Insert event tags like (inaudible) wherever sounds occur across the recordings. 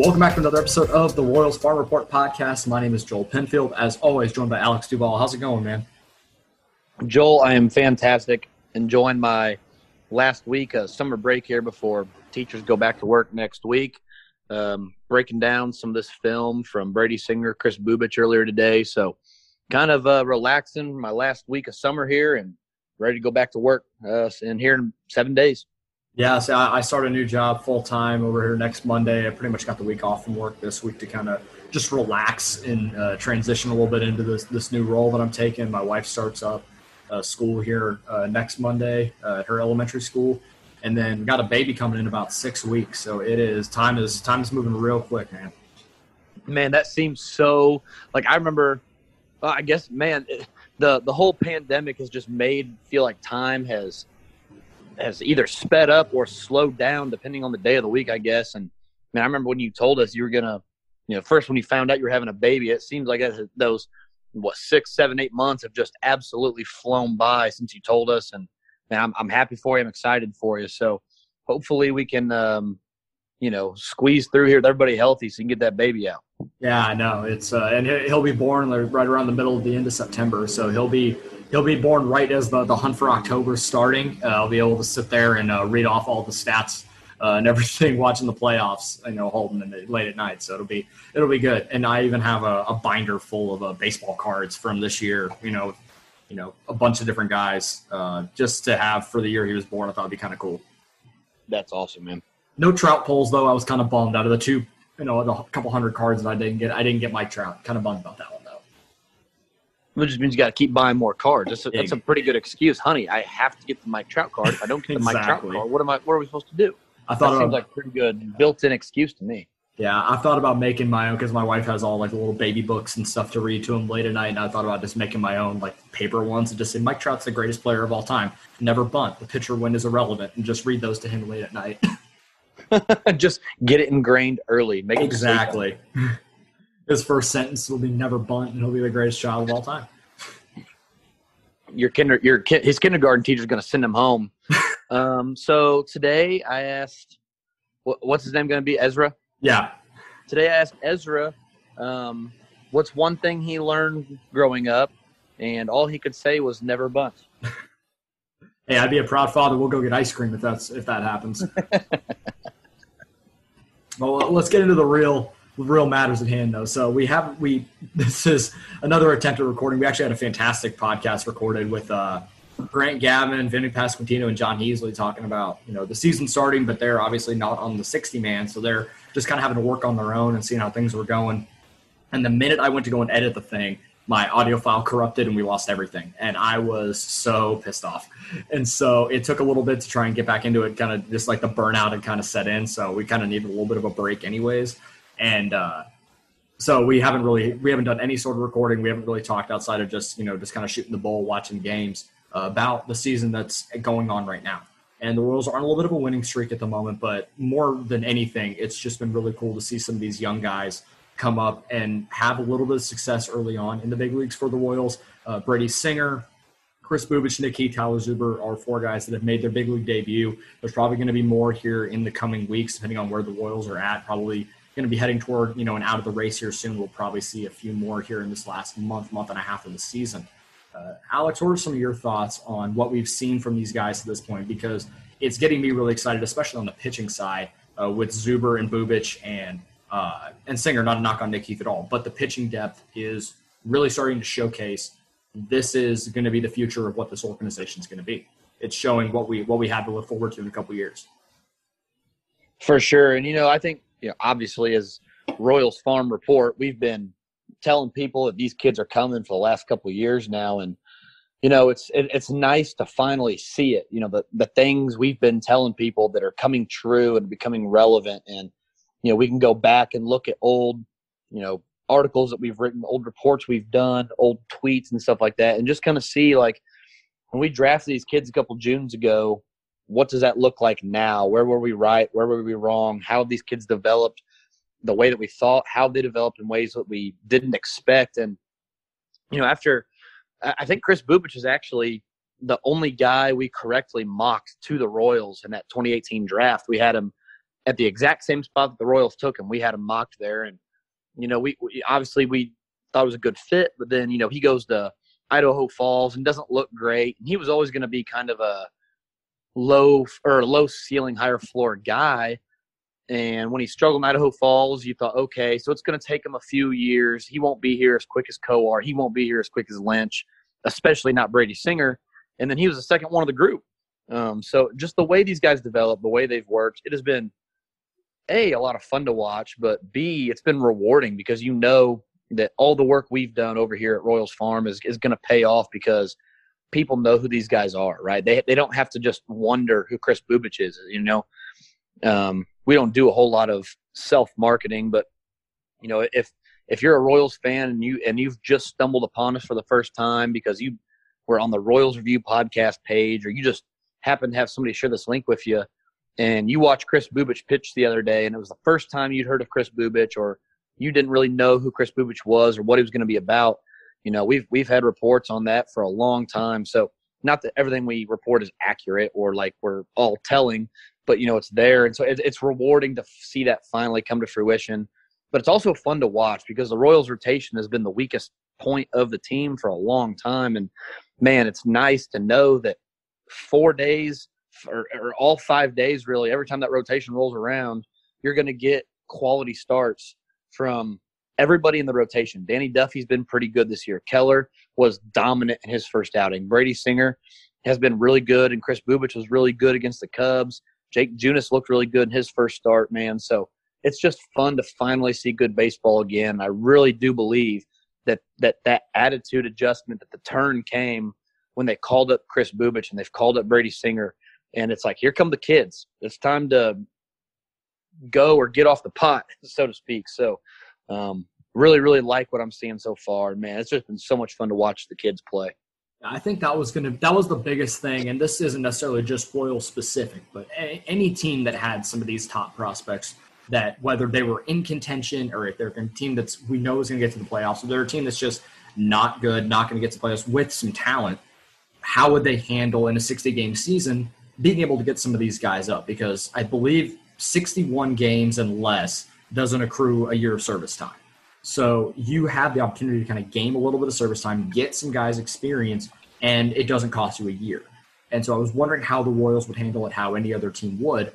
Welcome back to another episode of the Royals Farm Report podcast. My name is Joel Penfield. As always, joined by Alex Duval. How's it going, man? Joel, I am fantastic. Enjoying my last week of summer break here before teachers go back to work next week. Um, breaking down some of this film from Brady Singer, Kris Bubic earlier today. So, kind of uh, relaxing my last week of summer here and ready to go back to work uh, in here in seven days. Yeah, so I start a new job full time over here next Monday. I pretty much got the week off from work this week to kind of just relax and uh, transition a little bit into this this new role that I'm taking. My wife starts up uh, school here uh, next Monday uh, at her elementary school, and then got a baby coming in about six weeks. So it is time is time is moving real quick, man. Man, that seems so like I remember. I guess, man, the the whole pandemic has just made feel like time has has either sped up or slowed down depending on the day of the week, I guess. And man, I remember when you told us you were gonna, you know, first when you found out you were having a baby, it seems like those what six, seven, eight months have just absolutely flown by since you told us. And man, I'm I'm happy for you. I'm excited for you. So hopefully we can, um, you know, squeeze through here with everybody healthy so you can get that baby out. Yeah, I know it's uh, and he'll be born right around the middle of the end of September, so he'll be he'll be born right as the, the hunt for October is starting. Uh, I'll be able to sit there and uh, read off all the stats uh, and (laughs) everything watching the playoffs. You know, holding them late at night, so it'll be it'll be good. And I even have a, a binder full of uh, baseball cards from this year. You know, you know, a bunch of different guys uh, just to have for the year he was born. I thought it'd be kind of cool. That's awesome, man. No Trout polls though. I was kind of bummed out of the two. You know, the couple hundred cards that I didn't get. I didn't get Mike Trout. Kind of bummed about that one. It just means you got to keep buying more cards. That's a, that's a, pretty good excuse, honey. I have to get the Mike Trout card. If I don't get the exactly. Mike Trout card, what am I? What are we supposed to do? I thought that seems like a pretty good built-in excuse to me. Yeah, I thought about making my own because my wife has all like little baby books and stuff to read to him late at night, and I thought about just making my own like paper ones and just say Mike Trout's the greatest player of all time. Never bunt. The pitcher win is irrelevant, and just read those to him late at night. (laughs) just get it ingrained early. Make exactly. His first sentence will be "never bunt," and he'll be the greatest child of all time. Your kinder, your his kindergarten teacher is going to send him home. (laughs) um, so today I asked, what, what's his name going to be? Ezra. Yeah. Today I asked Ezra, um, what's one thing he learned growing up, and all he could say was never bunt. (laughs) hey, I'd be a proud father. We'll go get ice cream if that's if that happens. (laughs) well, let's get into the real real matters at hand though. So we have we (laughs) this is another attempt at recording. We actually had a fantastic podcast recorded with uh, Grant Gavin, Vinny Pasquantino, and Jon Heasley talking about you know the season starting, but they're obviously not on the 60 man, so they're just kind of having to work on their own and seeing how things were going. And the minute I went to go and edit the thing, my audio file corrupted and we lost everything. And I was so pissed off. And so it took a little bit to try and get back into it, kind of just like the burnout had kind of set in. So we kind of needed a little bit of a break, anyways and uh, so we haven't really we haven't done any sort of recording. We haven't really talked outside of just you know just kind of shooting the bull, watching games uh, about the season that's going on right now. And the Royals are on a little bit of a winning streak at the moment, but more than anything, it's just been really cool to see some of these young guys come up and have a little bit of success early on in the big leagues for the Royals. Uh, Brady Singer, Kris Bubic, Heath, Tyler Zuber are four guys that have made their big league debut. There's probably going to be more here in the coming weeks, depending on where the Royals are at. Probably going to be heading toward you know an out of the race here soon. We'll probably see a few more here in this last month, month and a half of the season. Uh, Alex, what are some of your thoughts on what we've seen from these guys to this point? Because it's getting me really excited, especially on the pitching side uh, with Zuber and Bubic and uh, and Singer. Not a knock on Nick Heath at all, but the pitching depth is really starting to showcase this is going to be the future of what this organization is going to be. It's showing what we what we have to look forward to in a couple years. For sure, and you know, I think you know, obviously as Royals Farm Report, we've been telling people that these kids are coming for the last couple of years now, and you know, it's it, it's nice to finally see it. You know, the the things we've been telling people that are coming true and becoming relevant, and you know, we can go back and look at old, you know, articles that we've written, old reports we've done, old tweets and stuff like that, and just kind of see like when we drafted these kids a couple Junes ago, what does that look like now? Where were we right? Where were we wrong? How have these kids developed the way that we thought? How they developed in ways that we didn't expect? And you know, after I think Kris Bubic is actually the only guy we correctly mocked to the Royals in that 2018 draft. We had him at the exact same spot that the Royals took him. We had him mocked there, and you know, we, we obviously we thought it was a good fit, but then you know he goes to Idaho Falls and doesn't look great. And he was always going to be kind of a low or low ceiling, higher floor guy. And when he struggled in Idaho Falls, you thought, okay, so it's going to take him a few years. He won't be here as quick as Kowar. He won't be here as quick as Lynch, especially not Brady Singer. And then he was the second one of the group. Um, so just the way these guys develop, the way they've worked, it has been a a lot of fun to watch, but b it's been rewarding because you know that all the work we've done over here at Royals Farm is is going to pay off because people know who these guys are, right? They they don't have to just wonder who Kris Bubic is. You know, um, we don't do a whole lot of self marketing, but you know, if if you're a Royals fan and you and you've just stumbled upon us for the first time because you were on the Royals Review podcast page, or you just happen to have somebody share this link with you, and you watched Kris Bubic pitch the other day, and it was the first time you'd heard of Kris Bubic, or you didn't really know who Kris Bubic was or what he was going to be about you know, we've we've had reports on that for a long time. So not that everything we report is accurate or like we're all telling, but you know it's there, and so it, it's rewarding to see that finally come to fruition. But it's also fun to watch because the Royals rotation has been the weakest point of the team for a long time, and man, it's nice to know that four days or, or all five days, really, every time that rotation rolls around, you're going to get quality starts from everybody in the rotation. Danny Duffy's been pretty good this year. Keller was dominant in his first outing. Brady Singer has been really good, and Kris Bubic was really good against the Cubs. Jake Junis looked really good in his first start, man. So it's just fun to finally see good baseball again. I really do believe that that that attitude adjustment, that the turn came when they called up Kris Bubic and they've called up Brady Singer, and it's like here come the kids. It's time to go or get off the pot, (laughs) so to speak. So um, really, really like what I'm seeing so far. Man, it's just been so much fun to watch the kids play. I think that was gonna that was the biggest thing, and this isn't necessarily just Royal specific, but a, any team that had some of these top prospects that whether they were in contention or if they're a team that's we know is going to get to the playoffs, or they're a team that's just not good, not going to get to playoffs with some talent, how would they handle in a 60 game season being able to get some of these guys up? Because I believe 61 games and less doesn't accrue a year of service time. So you have the opportunity to kind of gain a little bit of service time, get some guys experience, and it doesn't cost you a year. And so I was wondering how the Royals would handle it, how any other team would.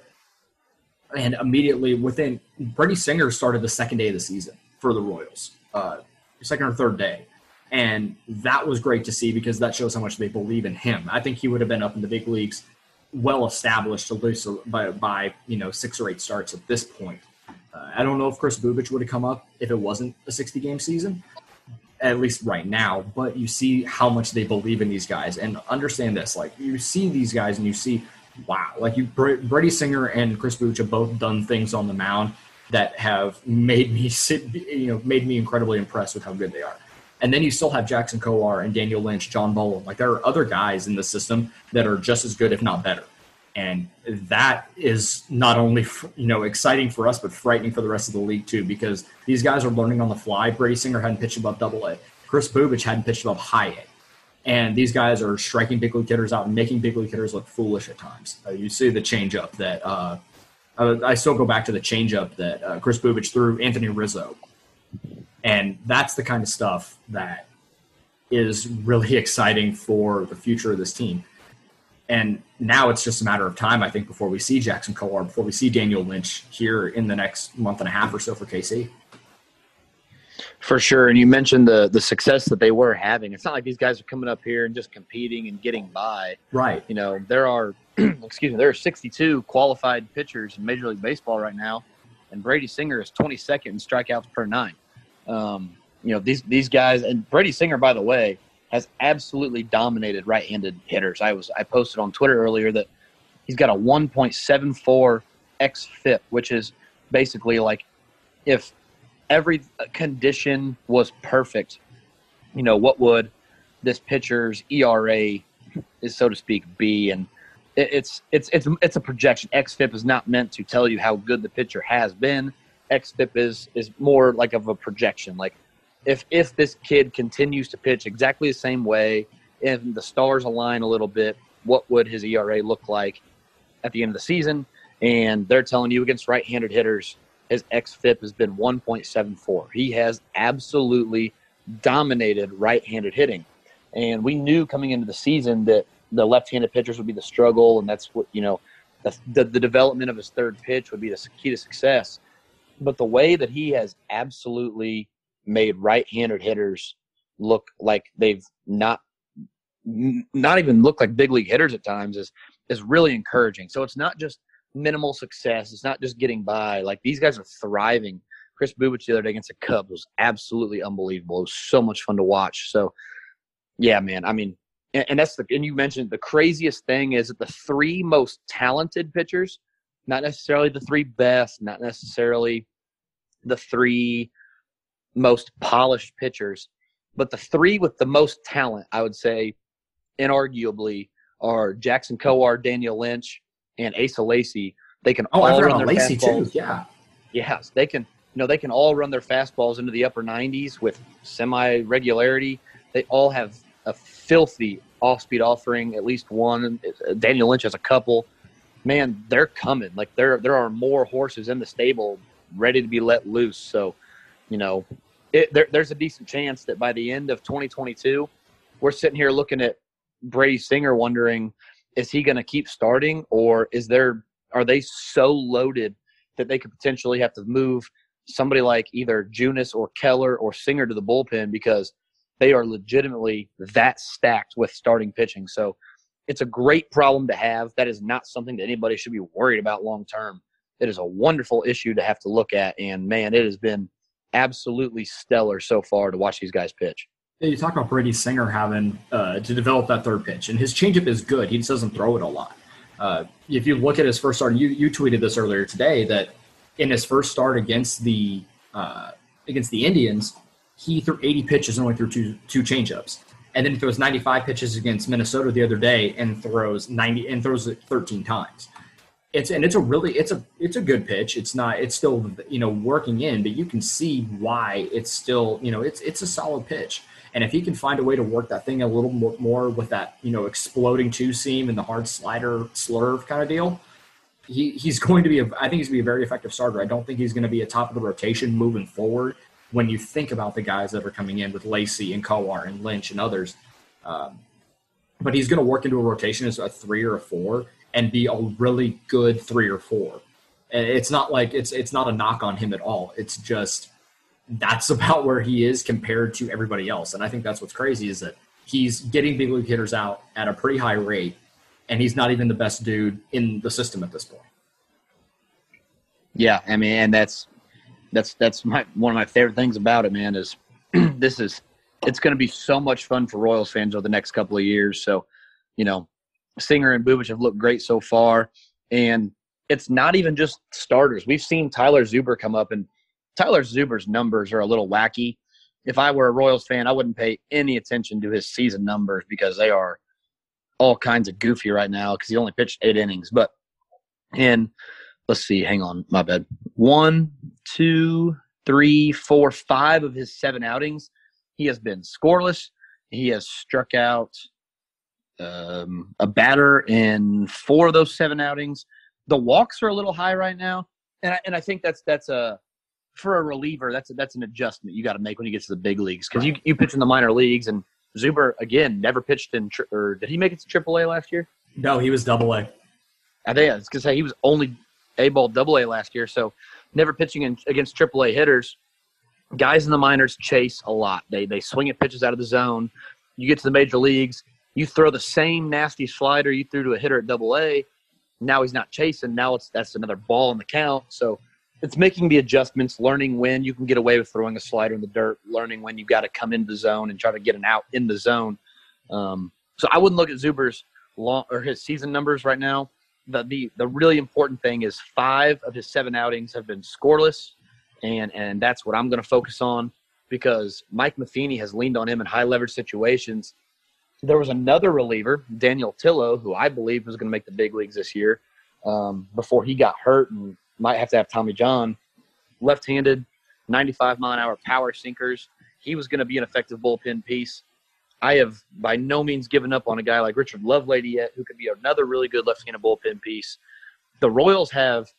And immediately within, Brady Singer started the second day of the season for the Royals, uh, second or third day. And that was great to see because that shows how much they believe in him. I think he would have been up in the big leagues, well established by, by you know six or eight starts at this point. I don't know if Kris Bubic would have come up if it wasn't a 60 game season, at least right now. But you see how much they believe in these guys, and understand this: like you see these guys, and you see, wow, like you Brady Singer and Kris Bubic have both done things on the mound that have made me (laughs) sit, you know, made me incredibly impressed with how good they are. And then you still have Jackson Kowar and Daniel Lynch, John Bowlan. Like there are other guys in the system that are just as good, if not better and that is not only you know exciting for us but frightening for the rest of the league too because these guys are learning on the fly. Brady singer hadn't pitched above double a. Kris Bubic hadn't pitched above high a. And these guys are striking big league hitters out and making big league hitters look foolish at times. Uh, you see the changeup that uh, I still go back to the changeup that uh, Kris Bubic threw Anthony Rizzo, and that's the kind of stuff that is really (laughs) exciting for the future of this team. And now it's just a matter of time, I think, before we see Jackson Kowar, before we see Daniel Lynch here in the next month and a half or so for KC. For sure. And you mentioned the the success that they were having. It's not like these guys are coming up here and just competing and getting by. Right. You know, there are (clears throat) excuse me, there are 62 qualified pitchers in Major League Baseball right now, and Brady Singer is 22nd in strikeouts per nine. Um, you know, these these guys and Brady Singer, by the way, has absolutely dominated right-handed hitters. I was I posted on Twitter earlier that he's got a 1.74 xFIP, which is basically like if every condition was perfect, you know, what would this pitcher's ERA is so to speak be and it's it's it's it's a projection. xFIP is not meant to tell you how good the pitcher has been. xFIP is is more like of a projection. Like if if this kid continues to pitch exactly the same way and the stars align a little bit, what would his ERA look like at the end of the season? and they're telling you against right-handed hitters, his xFIP has been 1.74. He has absolutely dominated right-handed hitting, and we knew coming into the season that the left-handed pitchers would be the struggle, and that's what you know. The, the, development of his third pitch would be the key to success. But the way that he has absolutely made right-handed hitters look like they've not not even look like big league hitters at times is is really encouraging. So it's not just minimal success. It's not just getting by. Like these guys are thriving. Kris Bubic the other day against the Cubs was absolutely unbelievable. It was so much fun to watch. So yeah, man. I mean, and, and that's the and you mentioned the craziest thing is that the three most talented pitchers, not necessarily the three best, not necessarily the three most polished pitchers, but the three with the most talent, I would say, inarguably, are Jackson Kowar, Daniel Lynch, and Asa Lacy. They can oh, all run their Lacy fastballs. too. Yeah, Yes, they can. You know, they can all run their fastballs into the upper 90s with semi regularity. They all have a filthy off-speed offering. At least one. Daniel Lynch has a couple. Man, they're coming. Like there, there are more horses in the stable ready to be let loose. So, you know, it, there, there's a decent chance that by the end of 2022, we're sitting here looking at Brady Singer, wondering, is he going to keep starting, or is there are they so loaded that they could potentially have to move somebody like either Junis or Keller or Singer to the bullpen because they are legitimately that stacked with starting pitching. So it's a great problem to have. That is not something that anybody should be worried about long term. It is a wonderful issue to have to look at, and man, it has been absolutely stellar so far to watch these guys pitch. You talk about Brady Singer having uh, to develop that third pitch, and his changeup is good. He just doesn't throw it a lot. Uh, if you look at his first start, you you tweeted this earlier today that in his first start against the uh, against the Indians, he threw 80 pitches and only threw two two changeups, and then he throws 95 pitches against Minnesota the other day and throws 90 and throws it 13 times. It's and it's a really it's a it's a good pitch. It's not it's still you know working in, but you can see why it's still you know it's it's a solid pitch. And if he can find a way to work that thing a little more with that, you know, exploding two seam and the hard slider slurve kind of deal, he, he's (laughs) going to be, a, I think he's going to be a very effective starter. I don't think he's going to be a top of the rotation moving forward when you think about the guys that are coming in with Lacy and Kowar and Lynch and others. Um, but he's going to work into a rotation as a three or a four and be a really good three or four. It's not like it's it's not a knock on him at all. It's just that's (laughs) about where he is compared to everybody else. And I think that's what's crazy is that he's getting big league hitters out at a pretty high rate, and he's not even the best dude in the system at this point. Yeah, I mean, and that's that's that's my one of my favorite things about it, man. Is (clears throat) this is it's going to be so much fun for Royals fans over the next couple of years. So, you know, Singer and Bubic have looked great so far, and it's not even just starters. We've seen Tyler Zuber come up and Tyler Zuber's numbers are a little wacky. If I were a Royals fan, I wouldn't pay any attention to his season numbers because they are all kinds of goofy right now because he only pitched eight innings. But in let's see, hang on, my bad. One, two, three, four, five of his seven outings, he has been scoreless. He has struck out um, a batter in four of those seven outings. The walks are a little high right now, and I, and I think that's that's a for a reliever, that's a, that's an adjustment you got to make when you get to the big leagues because right. you you pitch in the minor leagues and Zuber again never pitched in tri- or did he make it to AAA last year? No, he was Double A. I think it's because he was only A ball Double A last year, so never pitching in, against AAA hitters. Guys in the minors chase a lot. They they swing at pitches out of the zone. You get to the major leagues, you throw the same nasty slider you threw to a hitter at Double A. Now he's not chasing. Now it's that's another ball in the count. So it's making the adjustments, learning when you can get away with throwing a slider in the dirt, learning when you've got to come into the zone and try to get an out in the zone. Um, so I wouldn't look at Zuber's long or his season numbers right now. The, the the really important thing is five of his seven outings have been scoreless, and and that's what I'm going to focus on because Mike Matheny has leaned on him in high leverage situations. There was another reliever, Daniel Tillo, who I believe was going to make the big leagues this year um, before he got hurt and might have to have Tommy John. Left handed, 95 mile an hour power sinkers. He was going to be an effective bullpen piece. I have by no means given up on a guy like Richard Lovelady yet, who could be another really good left handed bullpen piece. the Royals have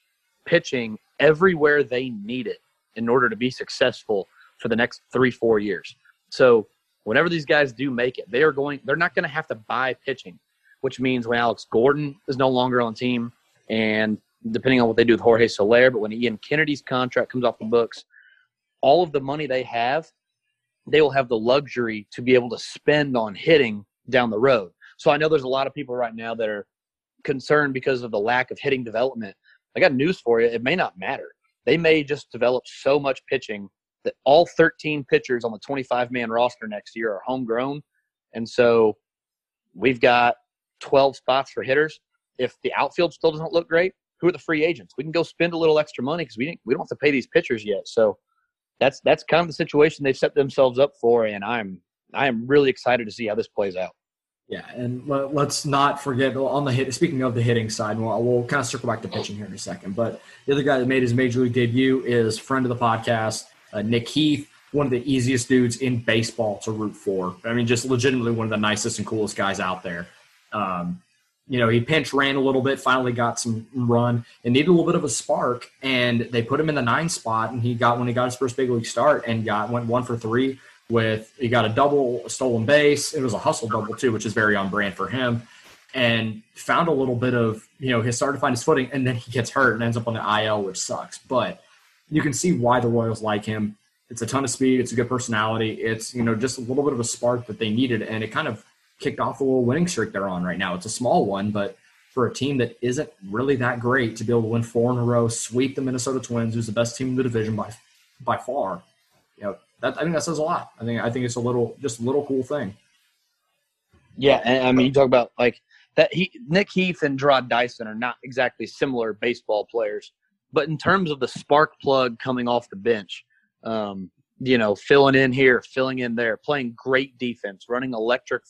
pitching everywhere they need it in order to be successful for the next three, four years. So whenever these guys do make it, they are going. They're not going to have to buy pitching, which means when Alex Gordon is no longer on the team, and depending on what they do with Jorge Soler, but when Ian Kennedy's contract comes off the books, all of the money they have, they will have the luxury to be able to spend on hitting down the road. So I know there's a lot of people right now that are concerned because of the lack of hitting development. I got news for you. It may not matter. They may just develop so much pitching that all 13 pitchers on the 25 man roster next year are homegrown. And so we've got 12 spots for hitters. If the outfield still doesn't look great, who are the free agents? We can go spend a little extra money because we we don't have to pay these pitchers yet. So that's that's kind of the situation they've set themselves up for, and I'm I am really excited to see how this plays out. Yeah, and let's not forget on the hit. Speaking of the hitting side, we'll, we'll kind of circle back to pitching here in a second. But the other guy that made his major league debut is friend of the podcast, uh, Nick Heath, one of the easiest dudes in baseball to root for. I mean, just legitimately one of the nicest and coolest guys out there. Um, you know, he pinch ran a little bit, finally got some run, and needed a little bit of a spark. And they put him in the nine spot, and he got when he got his first big league start and got went one for three with he got a double a stolen base. It was a hustle double too, which is very on brand for him. And found a little bit of you know he started to find his footing, and then he gets hurt and ends up on the IL, which sucks. But you can see why the Royals like him. It's a ton of speed. It's a good personality. It's you know just a little bit of a spark that they needed, and it kind of kicked off a little winning streak they're on right now. It's a small one, but for a team that isn't really that great to be able to win four in a row, sweep the Minnesota Twins, who's the best team in the division by by far, you know, that I think that says a lot. I think I think it's a little just a little cool thing. Yeah, and I mean you talk about like that he Nick Heath and Jarrod Dyson are not exactly similar baseball players, but in terms of the spark plug coming off the bench, um, you know, filling in here, filling in there, playing great defense, running electric,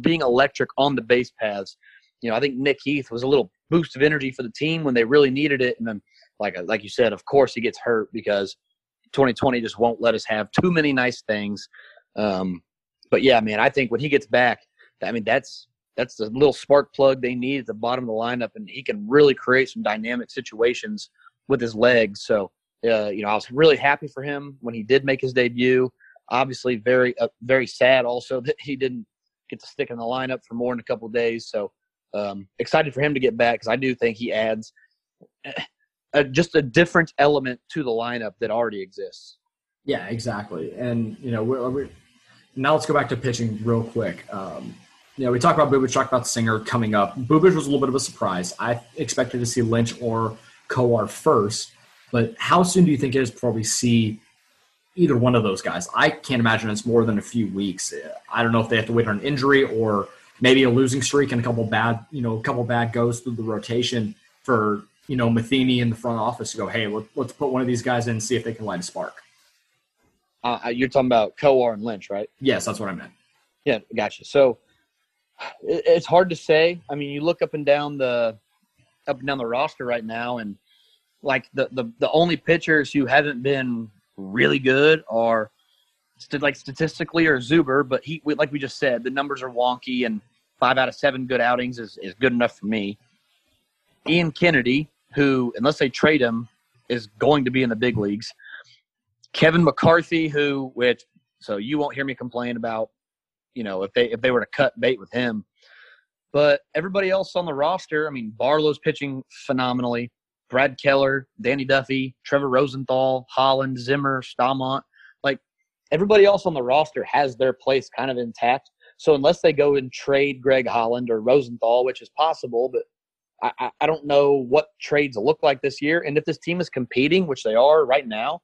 being electric on the base paths. You know, I think Nick Heath was a little boost of energy for the team when they really needed it, and then, like like you said, of course he gets hurt because 2020 just won't let us have too many nice things. Um, but yeah, man, I think when he gets back, I mean, that's that's the little spark plug they need at the bottom of the lineup, and he can really create some dynamic situations with his legs. So, uh, you know, I was really happy for him when he did make his debut. Obviously, very uh, very sad also (laughs) that he didn't get to stick in the lineup for more than a couple days. So, um, excited for him to get back because I do think he adds a, just a different element to the lineup that already exists. Yeah, exactly. And you know, we're, we're, now let's go back to pitching real quick. Um, you know, we talked about Bubic, talked about Singer coming up. Bubic was a little bit of a surprise. I expected to see Lynch or Kowar first, but how soon do you think it is before we see either one of those guys? I can't imagine it's more than a few weeks. I don't know if they have to wait on an injury or maybe a losing streak and a couple bad, you know, a couple bad goes through the rotation for you know, Matheny in the front office to go, hey, let, us put one of these guys in and see if they can light a spark. Uh, uh, you're talking about Kowar and Lynch, right? Yes, that's what I meant. Yeah, gotcha. So it's hard to say. I mean, you look up and down the up and down the roster right now, and like the the, the only pitchers who haven't been really good are like statistically or Zuber, but he like we just said, the numbers are wonky, and five out of seven good outings is, is good enough for me. Ian Kennedy, who, unless they trade him, is going to be in the big leagues. Kevin McCarthy, who, which, so you won't hear me complain about, you know, if they if they were to cut bait with him. But everybody else on the roster, I mean, Barlow's pitching phenomenally. Brad Keller, Danny Duffy, Trevor Rosenthal, Holland, Zimmer, Staumont, like everybody else on the roster has their place kind of intact. So unless they go and trade Greg Holland or Rosenthal, which is possible, but I, I don't know what trades look like this year. And if this team is competing, which they are right now,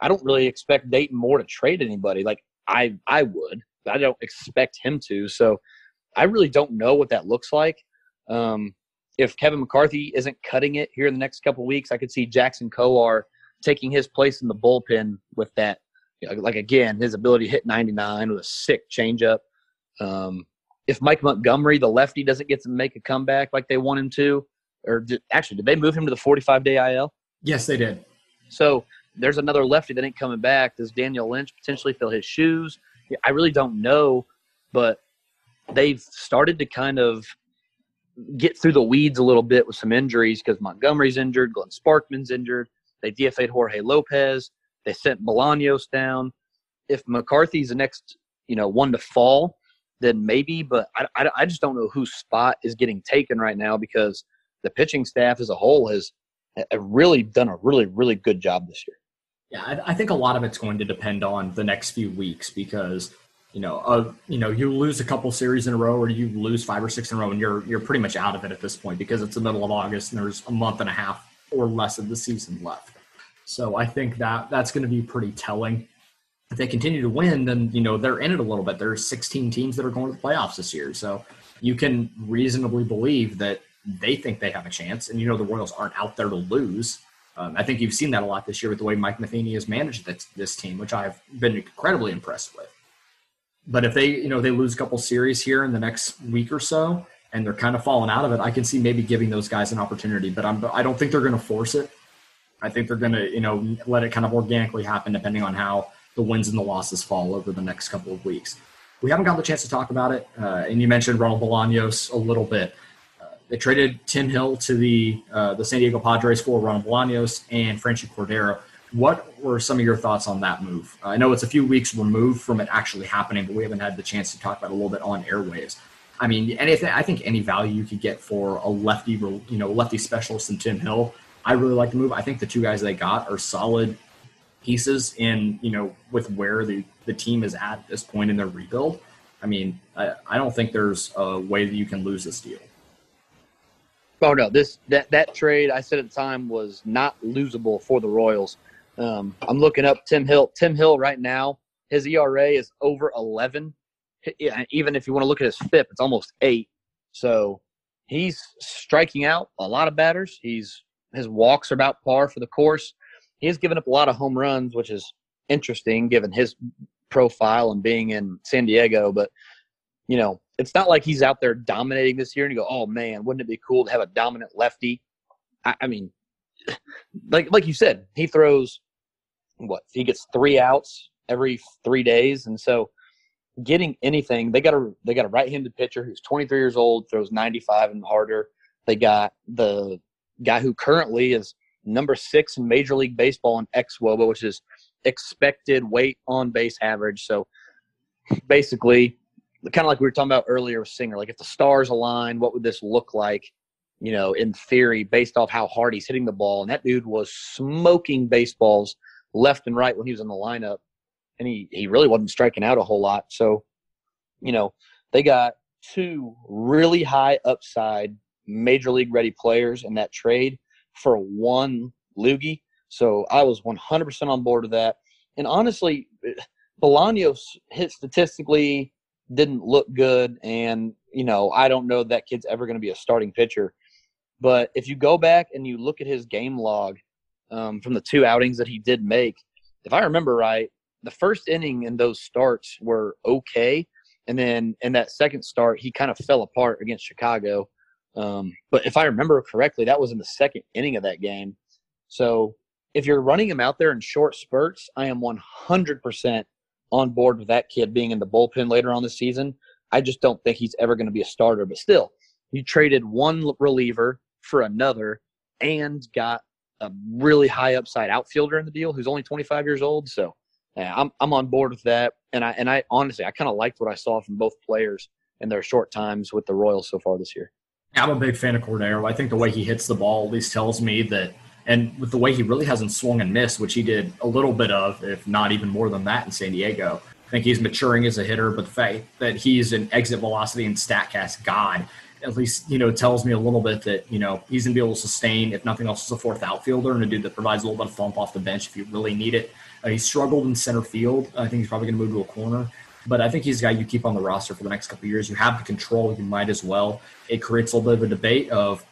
I don't really expect Dayton Moore to trade anybody. Like I I would, but I don't expect him to. So I really don't know what that looks like. Um, if Kevin McCarthy isn't cutting it here in the next couple weeks, I could see Jackson Kowar taking his place in the bullpen with that. Like again, his ability to hit 99 with a sick changeup. Um, if Mike Montgomery, the lefty, doesn't get to make a comeback like they want him to, or did, actually, did they move him to the 45 day IL? Yes, they did. So there's another lefty that ain't coming back. Does Daniel Lynch potentially fill his shoes? I really don't know, but they've started to kind of get through the weeds a little bit with some injuries because Montgomery's injured, Glenn Sparkman's injured. They DFA'd Jorge Lopez. They sent Bolaños down. If McCarthy's the next, you know, one to fall, then maybe. But I, I, I just don't know whose spot is getting taken right now because the pitching staff as a whole has really done a really, really good job this year. Yeah, I, I think a lot of it's going to depend on the next few weeks because you know, uh, you know, you lose a couple series in a row, or you lose five or six in a row, and you're you're pretty much out of it at this point because it's the middle of August and there's a month and a half or less of the season left. So I think that that's going to be pretty telling. If they continue to win, then you know they're in it a little bit. There's 16 teams that are going to the playoffs this year, so you can reasonably believe that they think they have a chance. And you know the Royals aren't out there to lose. Um, I think you've seen that a lot this year with the way Mike Matheny has managed this, this team, which I've been incredibly impressed with. But if they, you know, they lose a couple series here in the next week or so, and they're kind of falling out of it, I can see maybe giving those guys an opportunity. But I'm, I don't think they're going to force it. I think they're going to, you know, let it kind of organically happen depending on how the wins and the losses fall over the next couple of weeks. We haven't gotten the chance to talk about it, uh, and you mentioned Ronald Bolaños a little bit. Uh, they traded Tim Hill to the uh, the San Diego Padres for Ronald Bolaños and Franchy Cordero. What were some of your thoughts on that move? I know it's a few weeks removed from it actually happening, but we haven't had the chance to talk about it a little bit on airwaves. I mean, anything, I think any value you could get for a lefty, you know, lefty specialist in Tim Hill, I really like the move. I think the two guys they got are solid pieces in, you know, with where the, the team is at this point in their rebuild. I mean, I, I don't think there's a way that you can lose this deal. Oh no, this that that trade I said at the time was not losable for the Royals. Um, I'm looking up Tim Hill. Tim Hill right now, his ERA is over 11. Even if you want to look at his FIP, it's almost eight. So he's striking out a lot of batters. He's his walks are about par for the course. He's given up a lot of home runs, which is interesting given his profile and being in San Diego. But you know, it's not like he's out there dominating this year and you go, oh man, wouldn't it be cool to have a dominant lefty? I, I mean, like like you said, he throws what he gets three outs every three days, and so getting anything they got a they got a right-handed pitcher who's 23 years old, throws 95 and harder. They got the guy who currently is number six in Major League Baseball in xwOBA, which is expected weight on base average. So basically, kind of like we were talking about earlier with Singer, like if the stars align, what would this look like? You know, in theory, based off how hard he's hitting the ball. And that dude was smoking baseballs left and right when he was in the lineup, and he he really wasn't striking out a whole lot. So, you know, they got two really high upside major league ready players in that trade for one loogie. So I was 100% on board with that. And honestly, Bolaños hit statistically didn't look good, and you know I don't know that kid's ever going to be a starting pitcher. But if you go back and you look at his game log, um, from the two outings that he did make. If I remember right, the first inning in those starts were okay, and then in that second start, he kind of fell apart against Chicago. Um, but if I remember correctly, that was in the second inning of that game. So if you're running him out there in short spurts, I am 100% on board with that kid being in the bullpen later on this season. I just don't think he's ever going to be a starter. But still, you traded one reliever for another and got a really high upside outfielder in the deal who's only 25 years old. So yeah, I'm I'm on board with that. And I and I honestly I kind of liked what I saw from both players in their short times with the Royals so far this year. I'm a big fan of Cordero. I think the way he hits the ball at least tells me that, and with the way he really hasn't swung and missed, which he did a little bit of, if not even more than that in San Diego. I think he's maturing as a hitter, but the fact that he's an exit velocity and Statcast god at least you know tells me a little bit that you know he's gonna be able to sustain if nothing else as a fourth outfielder and a dude that provides a little bit of thump off the bench if you really need it. Uh, he struggled in center field. I think he's probably gonna move to a corner, but I think he's a guy you keep on the roster for the next couple years. You have the control, you might as well. It creates a little bit of a debate of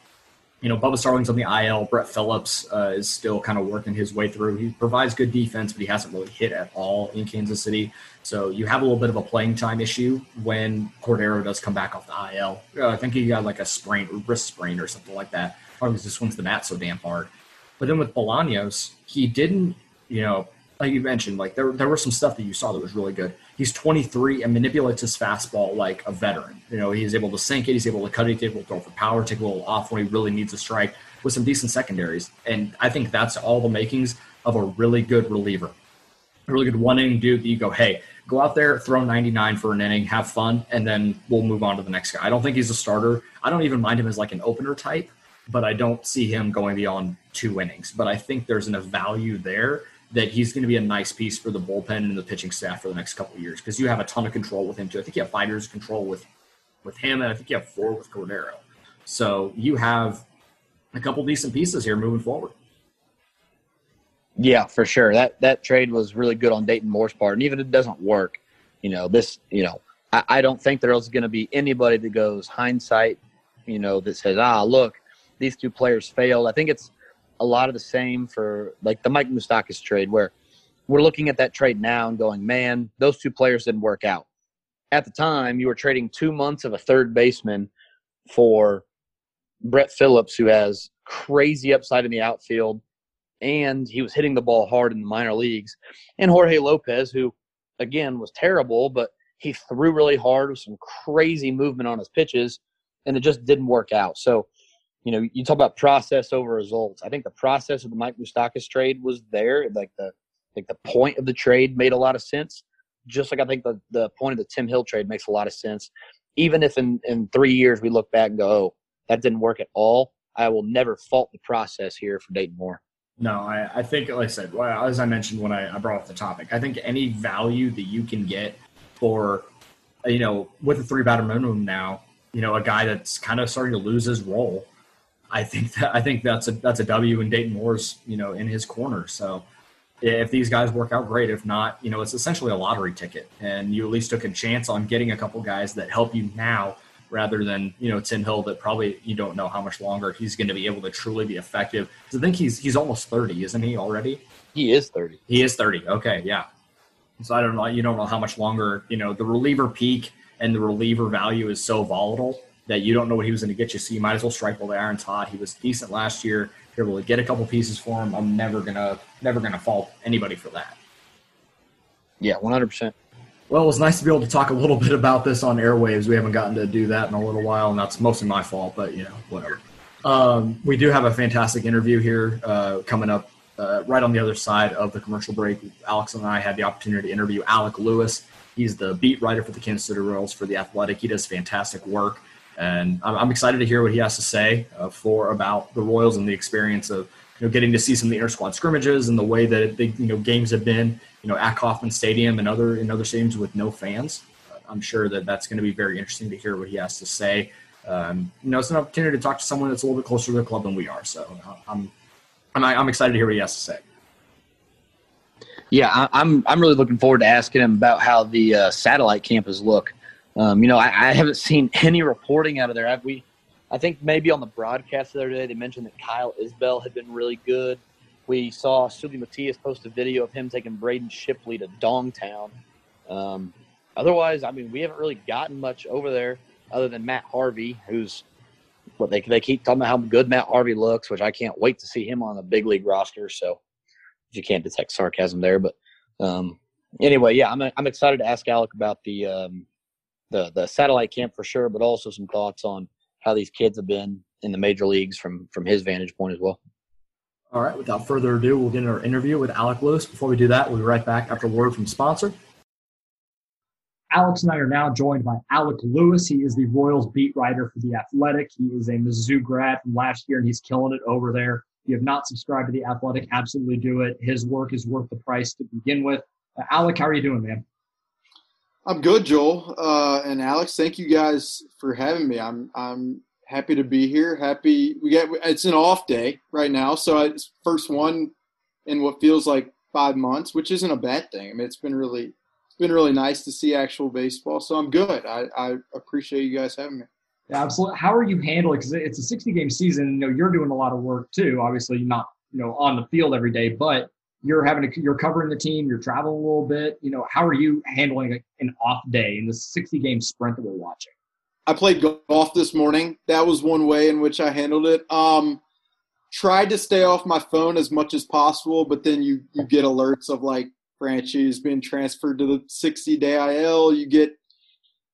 you know, Bubba Starling's on the IL. Brett Phillips uh, is still kind of working his way through. He provides good defense, but he hasn't really hit at all in Kansas City. So you have a little bit of a playing time issue when Cordero does come back off the IL. Uh, I think he got like a sprain, wrist sprain, or something like that. Probably just swings the bat so damn hard. But then with Bolaños, he didn't, you know, like you mentioned, like there there was some stuff that you saw that was really good. he's 23 and manipulates his fastball like a veteran. You know, he's able to sink it, he's able to cut it, he's able to throw for power, take a little off when he really needs a strike with some decent secondaries. And I think that's all the makings of a really good reliever. A really good one inning dude that you go, hey, go out there, throw 99 for an inning, have fun, and then we'll move on to the next guy. I don't think he's a starter. I don't even mind him as like an opener type, but I don't see him going beyond two innings. But I think there's enough value there that he's going to be a nice piece for the bullpen and the pitching staff for the next couple years because you have a ton of control with him too. I think you have five years of control with with him, and I think you have four with Cordero. So you have a couple decent pieces here moving forward. Yeah, for sure. That that trade was really good on Dayton Moore's part, and even if it doesn't work, you know this. You know, I, I don't think there's going to be anybody that goes hindsight. You know, that says, ah, look, these two players failed. I think it's a lot of the same for like the Mike Moustakas trade, where we're looking at that trade now and going, man, those two players didn't work out. At the time, you were trading two months of a third baseman for Brett Phillips, who has crazy upside in the outfield, and he was hitting the ball hard in the minor leagues. And Jorge Lopez, who again was terrible, but he threw really hard with some crazy movement on his pitches, and it just didn't work out. So, you know, you talk about process over results. I think the process of the Mike Moustakas trade was there. Like the like the point of the trade made a lot of sense. Just like I think the, the point of the Tim Hill trade makes a lot of sense. Even if in, in three years we look back and go, oh, that didn't work at all, I will never fault the process here for Dayton Moore. No, I, I think, like I said, well, as I mentioned when I, I brought up the topic, I think any value that you can get for, uh, you know, with a three batter minimum now, you know, a guy that's kind of starting to lose his role, I think (laughs) that I think that's a that's a W in Dayton Moore's, you know, in his corner. So if these guys work out great, if not, you know, it's essentially a lottery ticket, and you at least took a chance on getting a couple guys that help you now rather than you know Tim Hill that probably you don't know how much longer he's going to be able to truly be effective. I think he's he's almost thirty, isn't he already? He is thirty. He is thirty. Okay, yeah. So I don't know. You don't know how much longer. You know the reliever peak and the reliever value is so volatile that you don't know what he was going to get you. So you might as well strike while the iron's hot. He was decent last year. You're able to get a couple pieces for him. I'm never gonna never gonna fault anybody for that. Yeah, one hundred percent. Well, it was nice to be able to talk a little (laughs) bit about this on airwaves. We haven't gotten to do that in a little while, and that's mostly my fault, but you know, whatever. Um, we do have a fantastic interview here uh, coming up uh, right on the other side of the commercial break. Alex and I had the opportunity to interview Alec Lewis. He's the beat writer for the Kansas City Royals for the Athletic. He does fantastic work, and I'm, I'm excited to hear what he has to say uh, for about the Royals and the experience of you know getting to see some of the inter squad scrimmages and the way that the you know games have been you know, at Kauffman Stadium and other in other stadiums with no fans. I'm sure that that's going to be very interesting to hear what he has to say. Um, you know, it's an opportunity to talk to someone that's a little bit closer to the club than we are. So I'm, I'm, I'm excited to hear what he has to say. Yeah, I'm, I'm really looking forward to asking him about how the uh, satellite campus look. Um, you know, I, I, haven't seen (laughs) any reporting out of there. Have we? I think maybe on the broadcast the other day they mentioned that Kyle Isbel had been really good. We saw Seuly Matias post a video of him taking Braden Shipley to Dongtown. Um, otherwise, I mean, we haven't really gotten much over there other than Matt Harvey, who's what they they keep talking about how good Matt Harvey looks, which I can't wait to see him on the big league roster. So you can't detect sarcasm there, but um, anyway, yeah, I'm I'm excited to ask Alec about the um, the the satellite camp for sure, but also some thoughts on how these kids have been in the major leagues from from his vantage point as well. All right, without further ado, we'll get into our interview with Alec Lewis. Before we do that, we'll be right back after a word from sponsor. Alex and I are now joined by Alec Lewis. He is the Royals beat writer for The Athletic. He is a Mizzou grad from last year, and he's killing it over there. If you have not subscribed to The Athletic, absolutely do it. His work is worth the price to begin with. Uh, Alec, how are you doing, man? I'm good, Joel. Uh, and Alex, thank you guys for having me. I'm I'm happy to be here. Happy we get it's an off day right now, so it's first one in what feels like five months, which isn't a bad thing. I mean, it's been really it's been really nice to see actual baseball, so I'm good. I, I appreciate you guys having me. Yeah, absolutely. How are you handling? Because it's a 60 game season. You know, you're doing a lot of work too. Obviously, not you know on the field every day, but you're having to, you're covering the team. You're traveling a little bit. You know, how are you handling an off day in the 60 game sprint that we're watching? I played golf this morning. That was one way in which I handled it. Um, tried to stay off my phone as much as possible, but then you you get alerts of like Franchy's been transferred to the 60 day IL. You get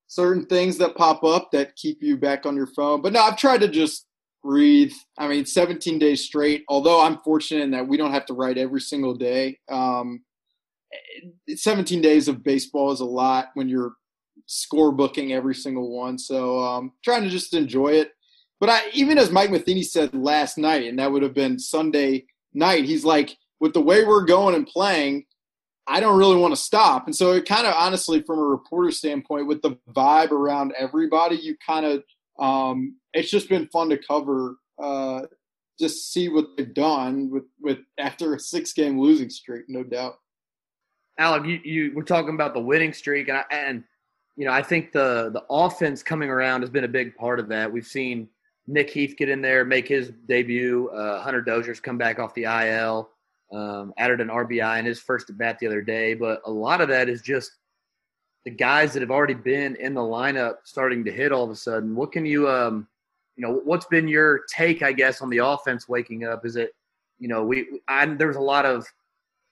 certain things that pop up that keep you back on your phone. But no, I've tried to just breathe. I mean, 17 days straight, although I'm fortunate in that we don't have to write every single day. Um, 17 days of baseball is a lot when you're score booking every single one. So um, trying to just enjoy it. But I, even as Mike Matheny said last night, and that would have been Sunday night, he's like, with the way we're going and playing, I don't really want to stop. And so it kind of honestly, from a reporter standpoint, with the vibe around everybody, you kind of um, it's just been fun to cover. Uh, just see what they've done with with after a six game losing streak, no doubt. Alec, you, you we're talking about the winning streak, and I, and you know I think the the offense coming around has been a big part of that. We've seen Nick Heath get in there, make his debut. Uh, Hunter Dozier's come back off the IL, um, added an RBI in his first at bat the other day. But a lot of that is just the guys that have already been in the lineup starting to hit all of a sudden. What can you, um, you know, what's been your take, I guess, on the offense waking up? Is it, you know, we I, there was a lot of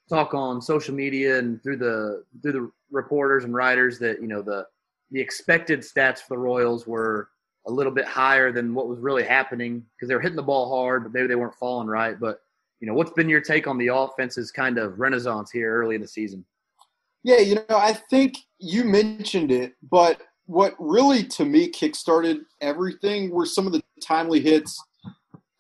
talk on social media and through the through the reporters and writers that you know the the expected stats for the Royals were a little bit higher than what was really happening because they were hitting the ball hard, but maybe they weren't falling right. But you know, what's been your take on the offense's kind of renaissance here early in the season? Yeah, you know, I think you mentioned it, but what really to me kickstarted everything were some of the timely hits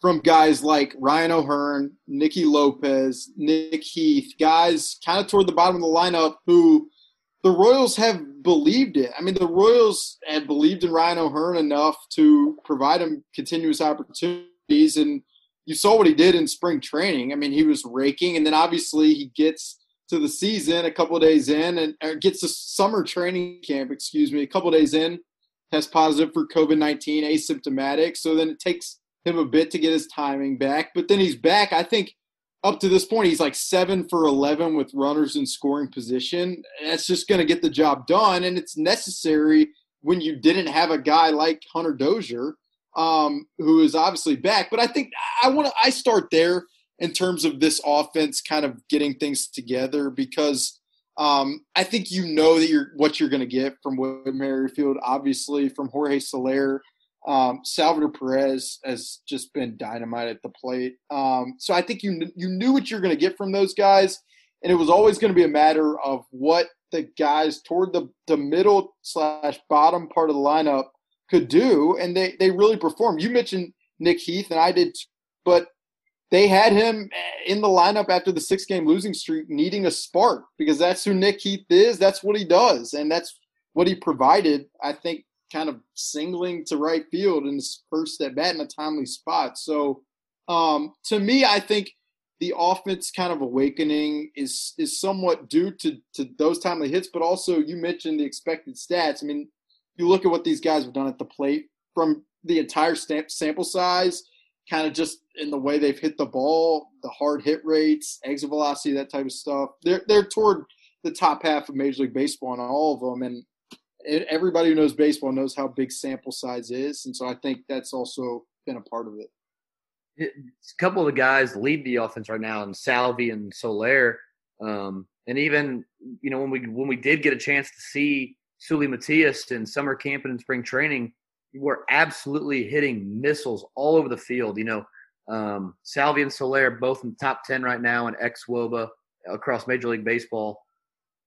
from guys like Ryan O'Hearn, Nicky Lopez, Nick Heath, guys kind of toward the bottom of the lineup who the Royals have believed it. I mean, the Royals had believed in Ryan O'Hearn enough to provide him continuous opportunities, and you saw what he did in spring training. I mean, he was raking, and then obviously he gets to the season a couple days in, and gets to summer training camp. Excuse me, a couple days in, test positive for COVID nineteen, asymptomatic. So then it takes him a bit to get his timing back, but then he's back. I think up to this point, he's like seven for 11 with runners in scoring position. That's just going to get the job done. And it's necessary when you didn't have a guy like Hunter Dozier, um, who is obviously back. But I think I want to, I start there in terms of this offense kind of getting things together because um, I think you know that you're what you're going to get from Whit Merrifield, obviously from Jorge Soler. Um, Salvador Perez has just been dynamite at the plate. Um, so I think you you knew what you're going to get from those guys, and it was always going to be a matter of what the guys toward the the middle slash bottom part of the lineup could do, and they they really performed. You mentioned Nick Heath, and I did, but they had him in the lineup after the six game losing streak, needing a spark because that's who Nick Heath is. That's what he does, and that's what he provided. I think kind of singling to right field in his first at bat in a timely spot. So um, to me, I think the offense kind of awakening is is somewhat due to to those timely hits, but also you mentioned the expected stats. I mean, you look at what these guys have done at the plate from the entire stamp, sample size, kind of just in the way they've hit the ball, the hard hit rates, exit velocity, that type of stuff. They're they're toward the top half of Major League Baseball on all of them, and everybody who knows baseball knows how big sample size is, and so I think that's also been a part of it. A couple of the guys lead the offense right now, and Salvi and Soler, um, and even you know when we when we did get a chance to see Seuly Matias in summer camp and in spring training, we're absolutely hitting missiles all over the field. You know, um, Salvi and Soler both in the top ten right now in xwOBA across Major League Baseball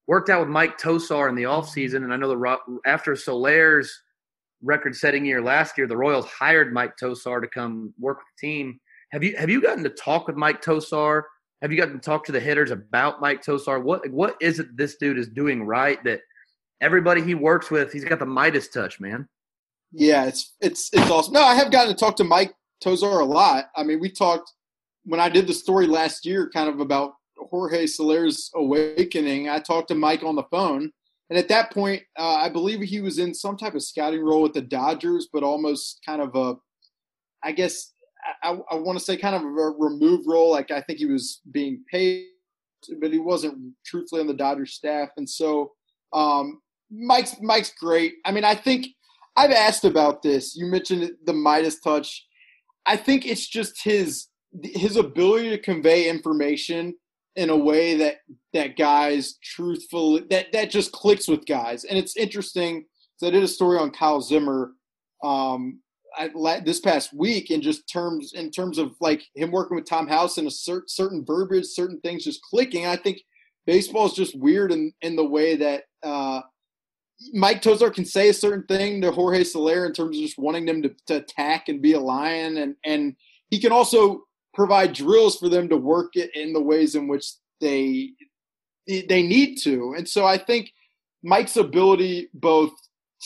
worked out with Mike Tosar in the offseason. And I know the after Soler's record setting year last year, the Royals hired Mike Tosar to come work with the team. Have you have you gotten to talk with Mike Tosar? Have you gotten to talk to the hitters about Mike Tosar? What what is it this dude is doing right that everybody he works with, he's got the Midas touch, man. Yeah, it's it's it's awesome. No, I have gotten to talk to Mike Tosar a lot. I mean, we talked when I did the story last year, kind of about Jorge Soler's awakening, I talked to Mike on the phone. And at that point, uh, I believe he was in some type of scouting role with the Dodgers, but almost kind of a, I guess, I, I want to say kind of a removed role. Like I think he was being paid, but he wasn't truthfully on the Dodgers staff. And so um, Mike's Mike's great. I mean, I think I've asked about this. You mentioned the Midas touch. I think it's just his his ability to convey information in a way that that guys truthfully that that just clicks with guys. And it's interesting. So I did a story on Kyle Zimmer um, I, this past week in just terms in terms of like him working with Tom House and a cer- certain verbiage, certain things just clicking. I think baseball is just weird in in the way that uh, Mike Tosar can say a certain thing to Jorge Soler in terms of just wanting them to, to attack and be a lion, and and he can also provide drills for them to work it in the ways in which they they need to. And so I think Mike's ability both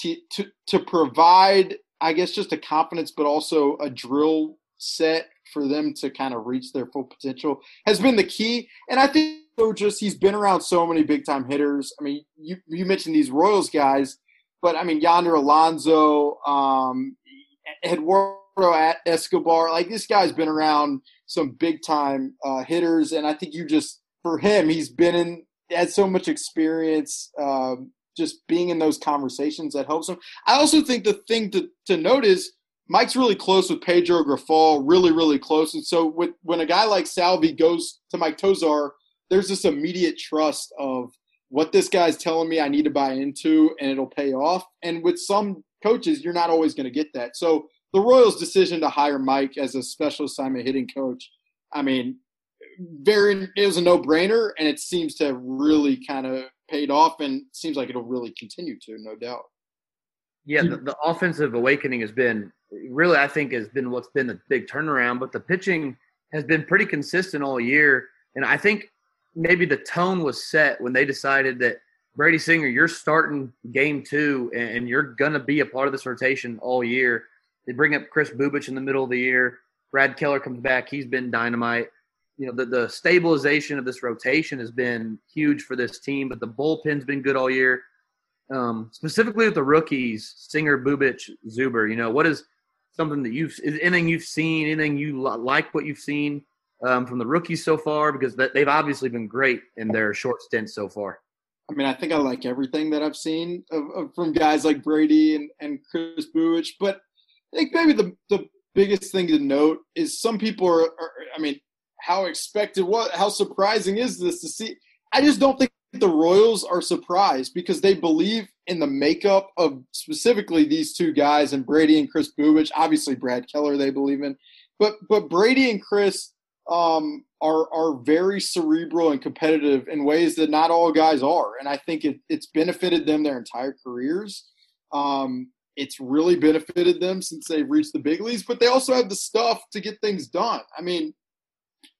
to, to, to provide I guess just a confidence, but also a drill set for them to kind of reach their full potential has been the key. And I think just he's been around so many big time hitters. I mean, you you mentioned these Royals guys, but I mean Yonder Alonso, um, Eduardo Escobar, like this guy's been around some big time uh, hitters, and I think you just for him, he's been in had so much experience. Um, just being in those conversations that helps him. I also think the thing to, to note is Mike's really close with Pedro Grifol, really, really close. And so with, when a guy like Salvi goes to Mike Tosar, there's this immediate trust of what this guy's telling me I need to buy into and it'll pay off. And with some coaches, you're not always going to get that. So the Royals' decision to hire Mike as a special assignment hitting coach, I mean, very it was a no brainer, and it seems to really kind of paid off, and seems like it'll really continue to, no doubt. Yeah, the, the, offensive awakening has been really, I think, has been what's been the big turnaround. But the pitching has been pretty consistent all year, and I think maybe the tone was set when they decided that Brady Singer, you're starting game two, and you're gonna be a part of this rotation all year. They bring up Kris Bubic in the middle of the year. Brad Keller comes back; he's been dynamite you know the, the stabilization of this rotation has been huge for this team but the bullpen's been good all year um, specifically with the rookies singer Bubic, zuber you know what is something that you've is anything you've seen anything you like what you've seen um, from the rookies so far because they've obviously been great in their short stint so far. I mean, I think I like everything that I've seen of, of, from guys like Brady and, and Kris Bubic, but I think maybe the, the biggest thing to note is some people are, are I mean, how expected what how surprising is this to see? I just don't think the royals are surprised because they believe in the makeup of specifically these two guys and brady and Kris Bubic obviously brad keller they believe in. But but brady and kris um, are are very cerebral and competitive in ways that not all guys are. And i think it, it's benefited them their entire careers. Um, it's really benefited them since they've reached the big leagues but they also have the stuff to get things done. I mean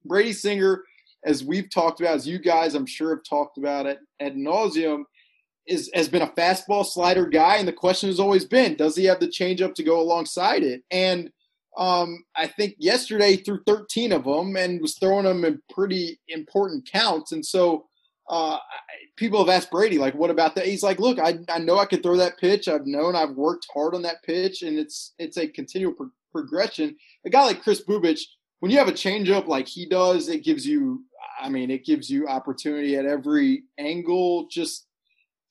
Brady Singer, as we've talked about, as you guys I'm sure have talked about it ad nauseum, is has been a fastball slider guy, and the question has always been, does he have the changeup to go alongside it? And um, I think yesterday threw 13 of them and was throwing them in pretty important counts. And so uh, people have asked Brady, like, what about that? He's like, look, I, I know I could throw that pitch. I've known I've worked hard on that pitch, and it's it's a continual pro- progression. A guy like Kris Bubic, – when you have a changeup like he does, it gives you, I mean, it gives you opportunity at every angle. Just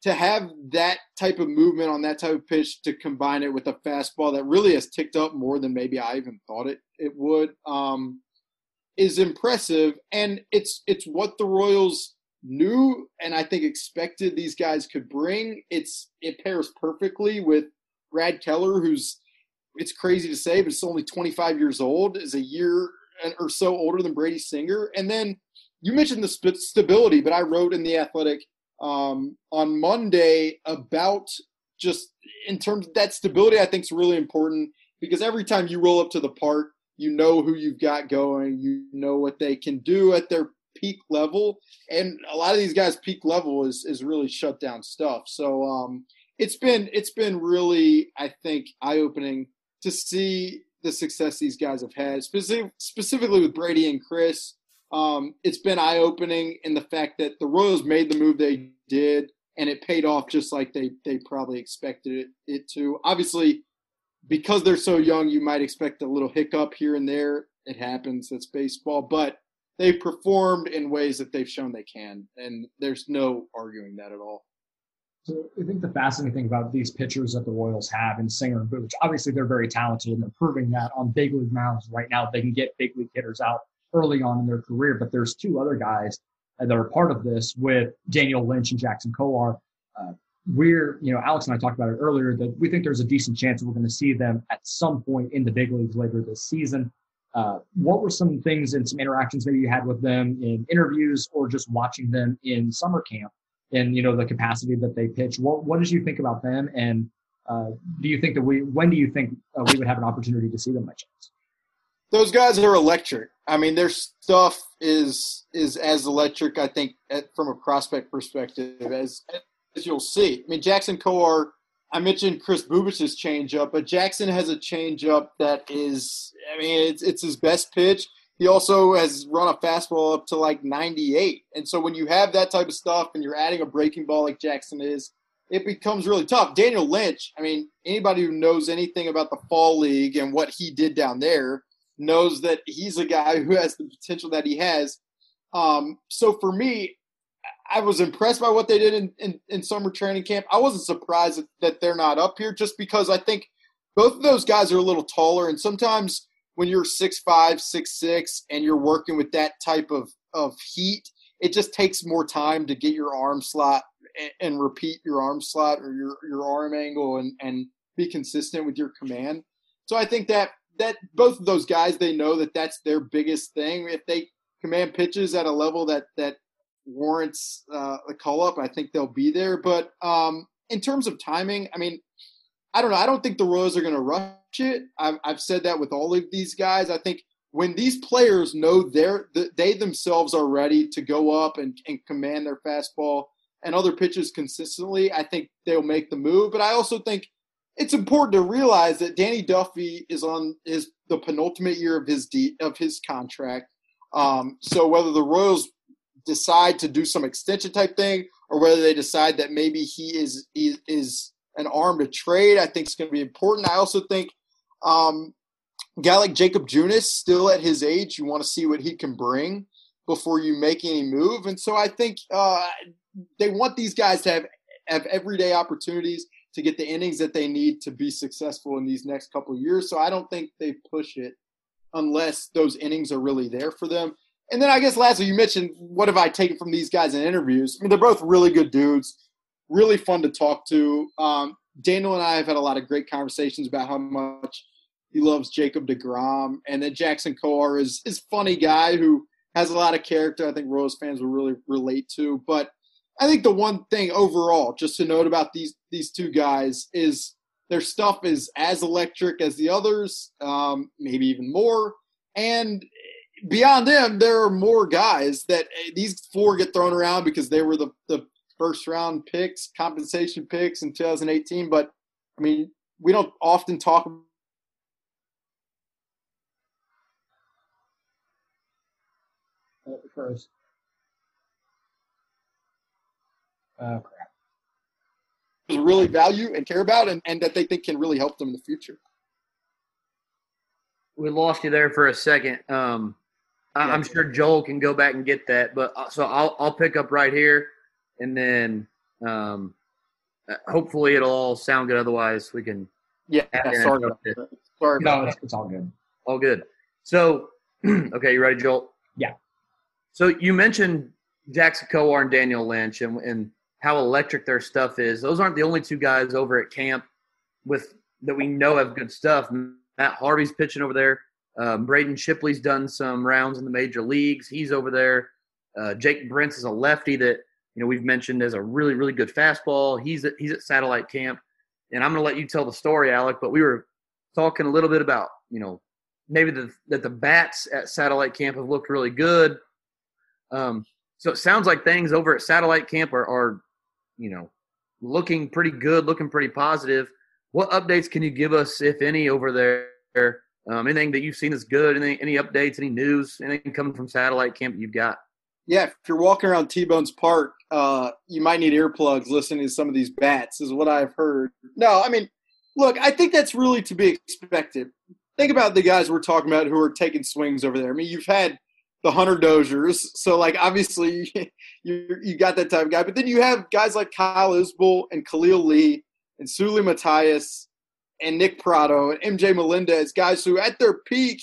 to have that type of movement on that type of pitch to combine it with a fastball that really has ticked up more than maybe I even thought it it would um, is impressive, and it's it's what the Royals knew and I think expected these guys could bring. It's it pairs perfectly with Brad Keller, who's it's crazy to say, but it's only 25 years old, is a year or so older than Brady Singer. And then you mentioned the stability, but I wrote in the Athletic um, on Monday about just in terms of that stability. I think is really important because every time you roll up to the park, you know who you've got going, you know what they can do at their peak level, and a lot of these guys' peak level is is really shut down stuff. So um, it's been it's been really I think eye opening to see the success these guys have had, specific, specifically with Brady and Kris. Um, it's been eye opening in the fact that the Royals made the move they did, and it paid off just like they they probably expected it, it to. Obviously, because they're so young, you might expect a little hiccup here and there. It happens. That's baseball, but they've performed in ways that they've shown they can, and there's no arguing that at all. So I think the fascinating thing about these pitchers that the Royals have in Singer and Booch, obviously they're very talented and they're proving that on big league mounds right now. They can get big league hitters out early on in their career, but there's two other guys that are part of this with Daniel Lynch and Jackson Kowar. Uh, we're, you know, Alex and I talked about it earlier that we think there's a decent chance we're going to see them at some point in the big leagues later this season. Uh, what were some things and some interactions maybe you had with them in interviews or just watching them in summer camp and you know the capacity that they pitch? What what did you think about them? And uh, do you think that we when do you think uh, we would have an opportunity to see them by chance? Those guys are electric. I mean, their stuff is is as electric. I think at, from a prospect perspective as as you'll see. I mean, Jackson Kowar. I mentioned Kris Bubic's changeup, but Jackson has a changeup that is, I mean, it's it's his best pitch. He also has run a fastball up to like 98. And so when you have that type of stuff and you're adding a breaking ball like Jackson is, it becomes really tough. Daniel Lynch, I mean, anybody who knows anything about the fall league and what he did down there knows that he's a guy who has the potential that he has. Um, so for me, I was impressed by what they did in, in, in summer training camp. I wasn't surprised that they're not up here just because I think both of those guys are a little taller. And sometimes when you're six five, six six, and you're working with that type of, of heat, it just takes more time to get your arm slot and, and repeat your arm slot or your, your arm angle and, and be consistent with your command. So I think that that both of those guys they know that that's their biggest thing. If they command pitches at a level that that warrants uh, a call up, I think they'll be there. But um, in terms of timing, I mean, I don't know. I don't think the Royals are going to rush it. I've, I've said that with all of these guys. I think when these players know they're they themselves are ready to go up and, and command their fastball and other pitches consistently, I think they'll make the move. But I also think it's important to realize that Danny Duffy is on his the penultimate year of his de, of his contract. Um, so whether the Royals decide to do some extension type thing, or whether they decide that maybe he is he is an arm to trade, I think is going to be important. I also think um, guy like Jakob Junis, still at his age, you want to see what he can bring before you make any move. And so I think uh, they want these guys to have have everyday opportunities to get the innings that they need to be successful in these next couple years. So I don't think they push it unless those innings are really there for them. And then I guess lastly, you mentioned what have I taken from these guys in interviews? I mean, they're both really good dudes, really fun to talk to. Um, Daniel and I have had a lot of great conversations about how much he loves Jacob DeGrom, and then Jackson Kowar is is funny guy who has a lot of character. I think Rose fans will really relate to. But I think the one thing overall, just to note about these these two guys, is their stuff is as electric as the others, um, maybe even more. And beyond them, there are more guys that eh, these four get thrown around because they were the, the first round picks, compensation picks in 2018. But I mean, we don't often talk. First. Oh crap. Really value and care about, and, and that they think can really help them in the future. We lost you there for a second. Um, yeah. I'm sure Joel can go back and get that. But uh, so I'll I'll pick up right here, and then um, uh, hopefully it'll all sound good. Otherwise, we can. Yeah, sorry. Sorry. No, it's, it's all good. All good. So, (clears throat) okay, you ready, Joel? Yeah. So you mentioned Jackson Kowar and Daniel Lynch, and and how electric their stuff is. Those aren't the only two guys over at camp with that we know have good stuff. Matt Harvey's pitching over there. Um, Braden Shipley's done some rounds in the major leagues. He's over there. Uh, Jake Brentz is a lefty that you know we've mentioned as a really really good fastball. He's at, he's at satellite camp, and I'm going to let you tell the story, Alec. But we were talking a little bit about you know maybe the, that the bats at satellite camp have looked really good. Um, so it sounds like things over at satellite camp are, are you know looking pretty good, looking pretty positive. What updates can you give us, if any, over there? Um, anything that you've seen is good? Any any updates? Any news? Anything coming from satellite camp you've got? Yeah, if you're walking around T-Bones Park, uh, you might need earplugs listening to some of these bats, is what I've heard. No, I mean, look, I think that's really to be expected. Think about the guys we're talking about who are taking swings over there. I mean, you've had the Hunter Doziers, so like obviously (laughs) you you got that type of guy, but then you have guys like Kyle Isbel and Khalil Lee and Seuly Matias and Nick Pratto and MJ Melendez, guys who at their peak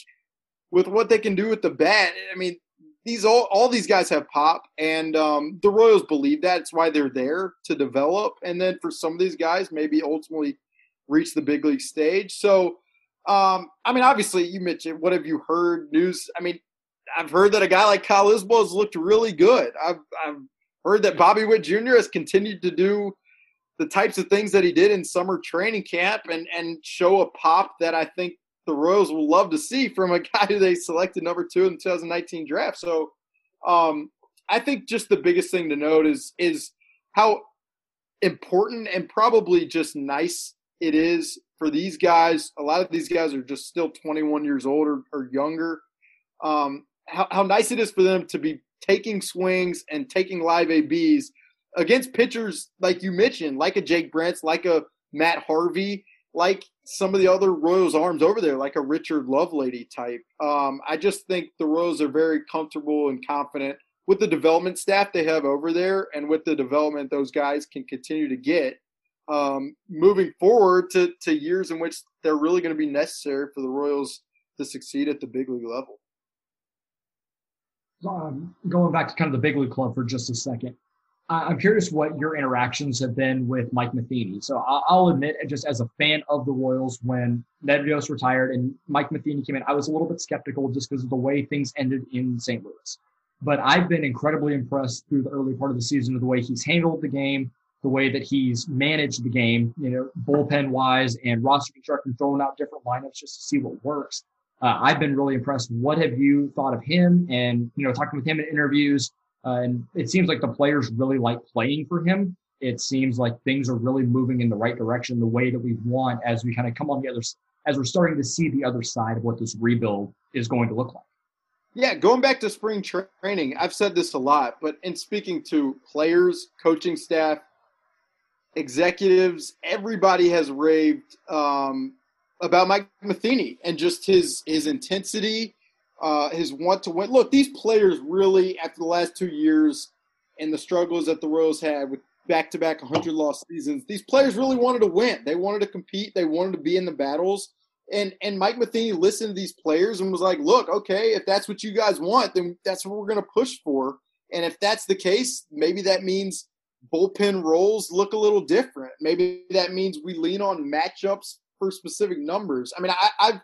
with what they can do with the bat, I mean, these all all these guys have pop, and um, the Royals believe that. It's why they're there to develop, and then for some of these guys, maybe ultimately reach the big league stage. So, um, I mean, obviously, you mentioned what have you heard news? I mean, I've heard that a guy like Kyle Isbel has looked really good. I've I've heard that Bobby Witt Jr. has continued to do the types of things that he did in summer training camp and and show a pop that I think the Royals will love to see from a (laughs) guy who they selected number two in the 2019 draft. So um, I think just the biggest thing to note is is how important and probably just nice it is for these guys. A lot of these guys are just still 21 years old or, or younger. Um, how, how nice it is for them to be taking swings and taking live ABs against pitchers like you mentioned, like a Jake Brentz, like a Matt Harvey, like some of the other Royals arms over there, like a Richard Lovelady type. Um, I just think the Royals are very comfortable and confident with the development staff they have over there and with the development those guys can continue to get um, moving forward to, to years in which they're really going to be necessary for the Royals to succeed at the big league level. Um, going back to kind of the big league club for just a second. I'm curious what your interactions have been with Mike Matheny. So I'll admit, just as a fan of the Royals, when Ned Rios retired and Mike Matheny came in, I was a little bit skeptical just because of the way things ended in St. Louis. But I've been incredibly impressed through the early part of the season of the way he's handled the game, the way that he's managed the game, you know, bullpen wise and roster construction, throwing out different lineups just to see what works. Uh, I've been really impressed. What have you thought of him? And you know, talking with him in interviews, uh, and it seems like the players really like playing for him. It seems like things are really moving in the right direction, the way that we want as we kind of come on the other, as we're starting to see the other side of what this rebuild is going to look like. Yeah, going back to spring training, I've said this a lot, but in speaking to players, coaching staff, executives, everybody has raved um, about Mike Matheny and just his his intensity, uh, his want to win. Look, these players really, after the last two years and the struggles that the Royals had with back to back 100 loss seasons, these players really wanted to win. They wanted to compete. They wanted to be in the battles. And and Mike Matheny listened to these players and was like, "Look, okay, if that's what you guys want, then that's what we're going to push for. And if that's the case, maybe that means bullpen roles look a little different. Maybe that means we lean on matchups for specific numbers. I mean, I, I've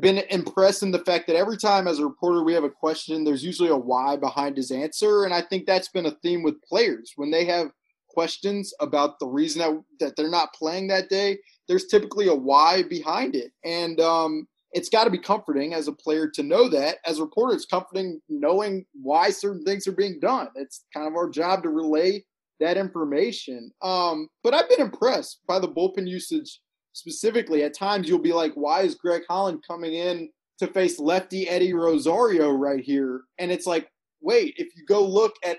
been impressed in the fact that every time as a reporter we have a question, there's usually a why behind his answer. And I think that's been a theme with players. When they have questions about the reason that, that they're not playing that day, there's typically a why behind it. And um, it's got to be comforting as a player to know that. As a reporter, it's comforting knowing why certain things are being done. It's kind of our job to relay that information. Um, but I've been impressed by the bullpen usage specifically. At times, you'll be like, why is Greg Holland coming in to face lefty Eddie Rosario right here? And it's like, wait, if you go look at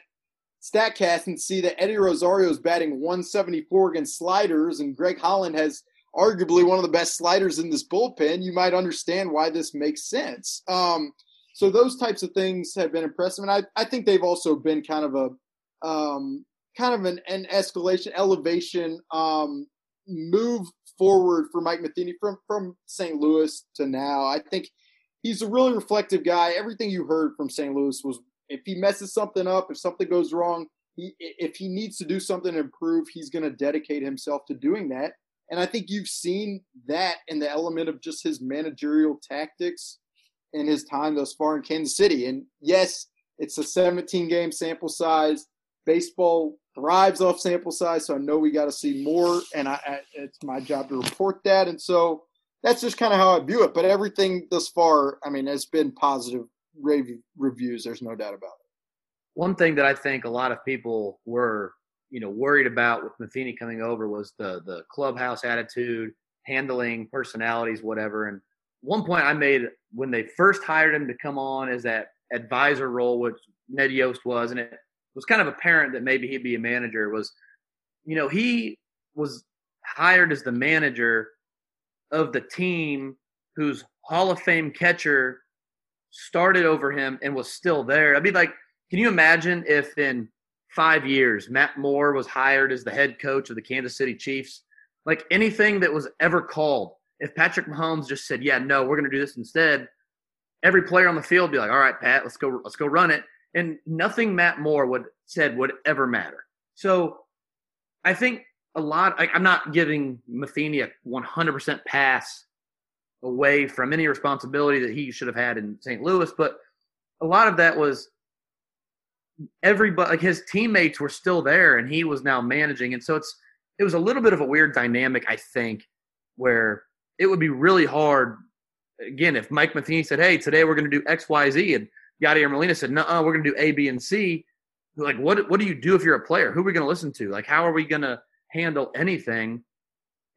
StatCast and see that Eddie Rosario is batting 174 against sliders, and Greg Holland has arguably one of the best sliders in this bullpen, you might understand why this makes sense. Um, so those types of things have been impressive, and I, I think they've also been kind of a um, kind of an, an escalation, elevation um, move forward for Mike Matheny from from St. Louis to now. I think he's a really reflective guy. Everything you heard from St. Louis was if he messes something up, if something goes wrong, he, if he needs to do something to improve, he's going to dedicate himself to doing that. And I think you've seen that in the element of just his managerial tactics in his time thus far in Kansas City. And yes, it's a 17 game sample size. Baseball thrives off sample size, so I know we got to see more, and I, I, it's my job to report that. And so that's just kind of how I view it. But everything thus far, I mean, has been positive reviews. There's no doubt about it. One thing that I think a lot of people were, you know, worried about with Matheny coming over was the the clubhouse attitude, handling personalities, whatever. And one point I made when they first hired him to come on is that advisor role, which Ned Yost was, and it was kind of apparent that maybe he'd be a manager was, you know, he was hired as the manager of the team whose Hall of Fame catcher started over him and was still there. I'd be like, can you imagine if in five years Matt Moore was hired as the head coach of the Kansas City Chiefs? Like anything that was ever called, if Patrick Mahomes just said, yeah, no, we're going to do this instead, every player on the field be like, "All right, Pat, let's go, let's go run it," and nothing Matt Moore would said would ever matter. So I think a lot. I, I'm not giving Matheny a 100% pass away from any responsibility that he should have had in St. Louis, but a lot of that was everybody like his teammates were still there and he was now managing and so it's it was a little bit of a weird dynamic i think where it would be really hard again if mike matheny said hey today we're going to do xyz and yadier molina said no we're going to do a b and c like what what do you do if you're a player who are we going to listen to like how are we going to handle anything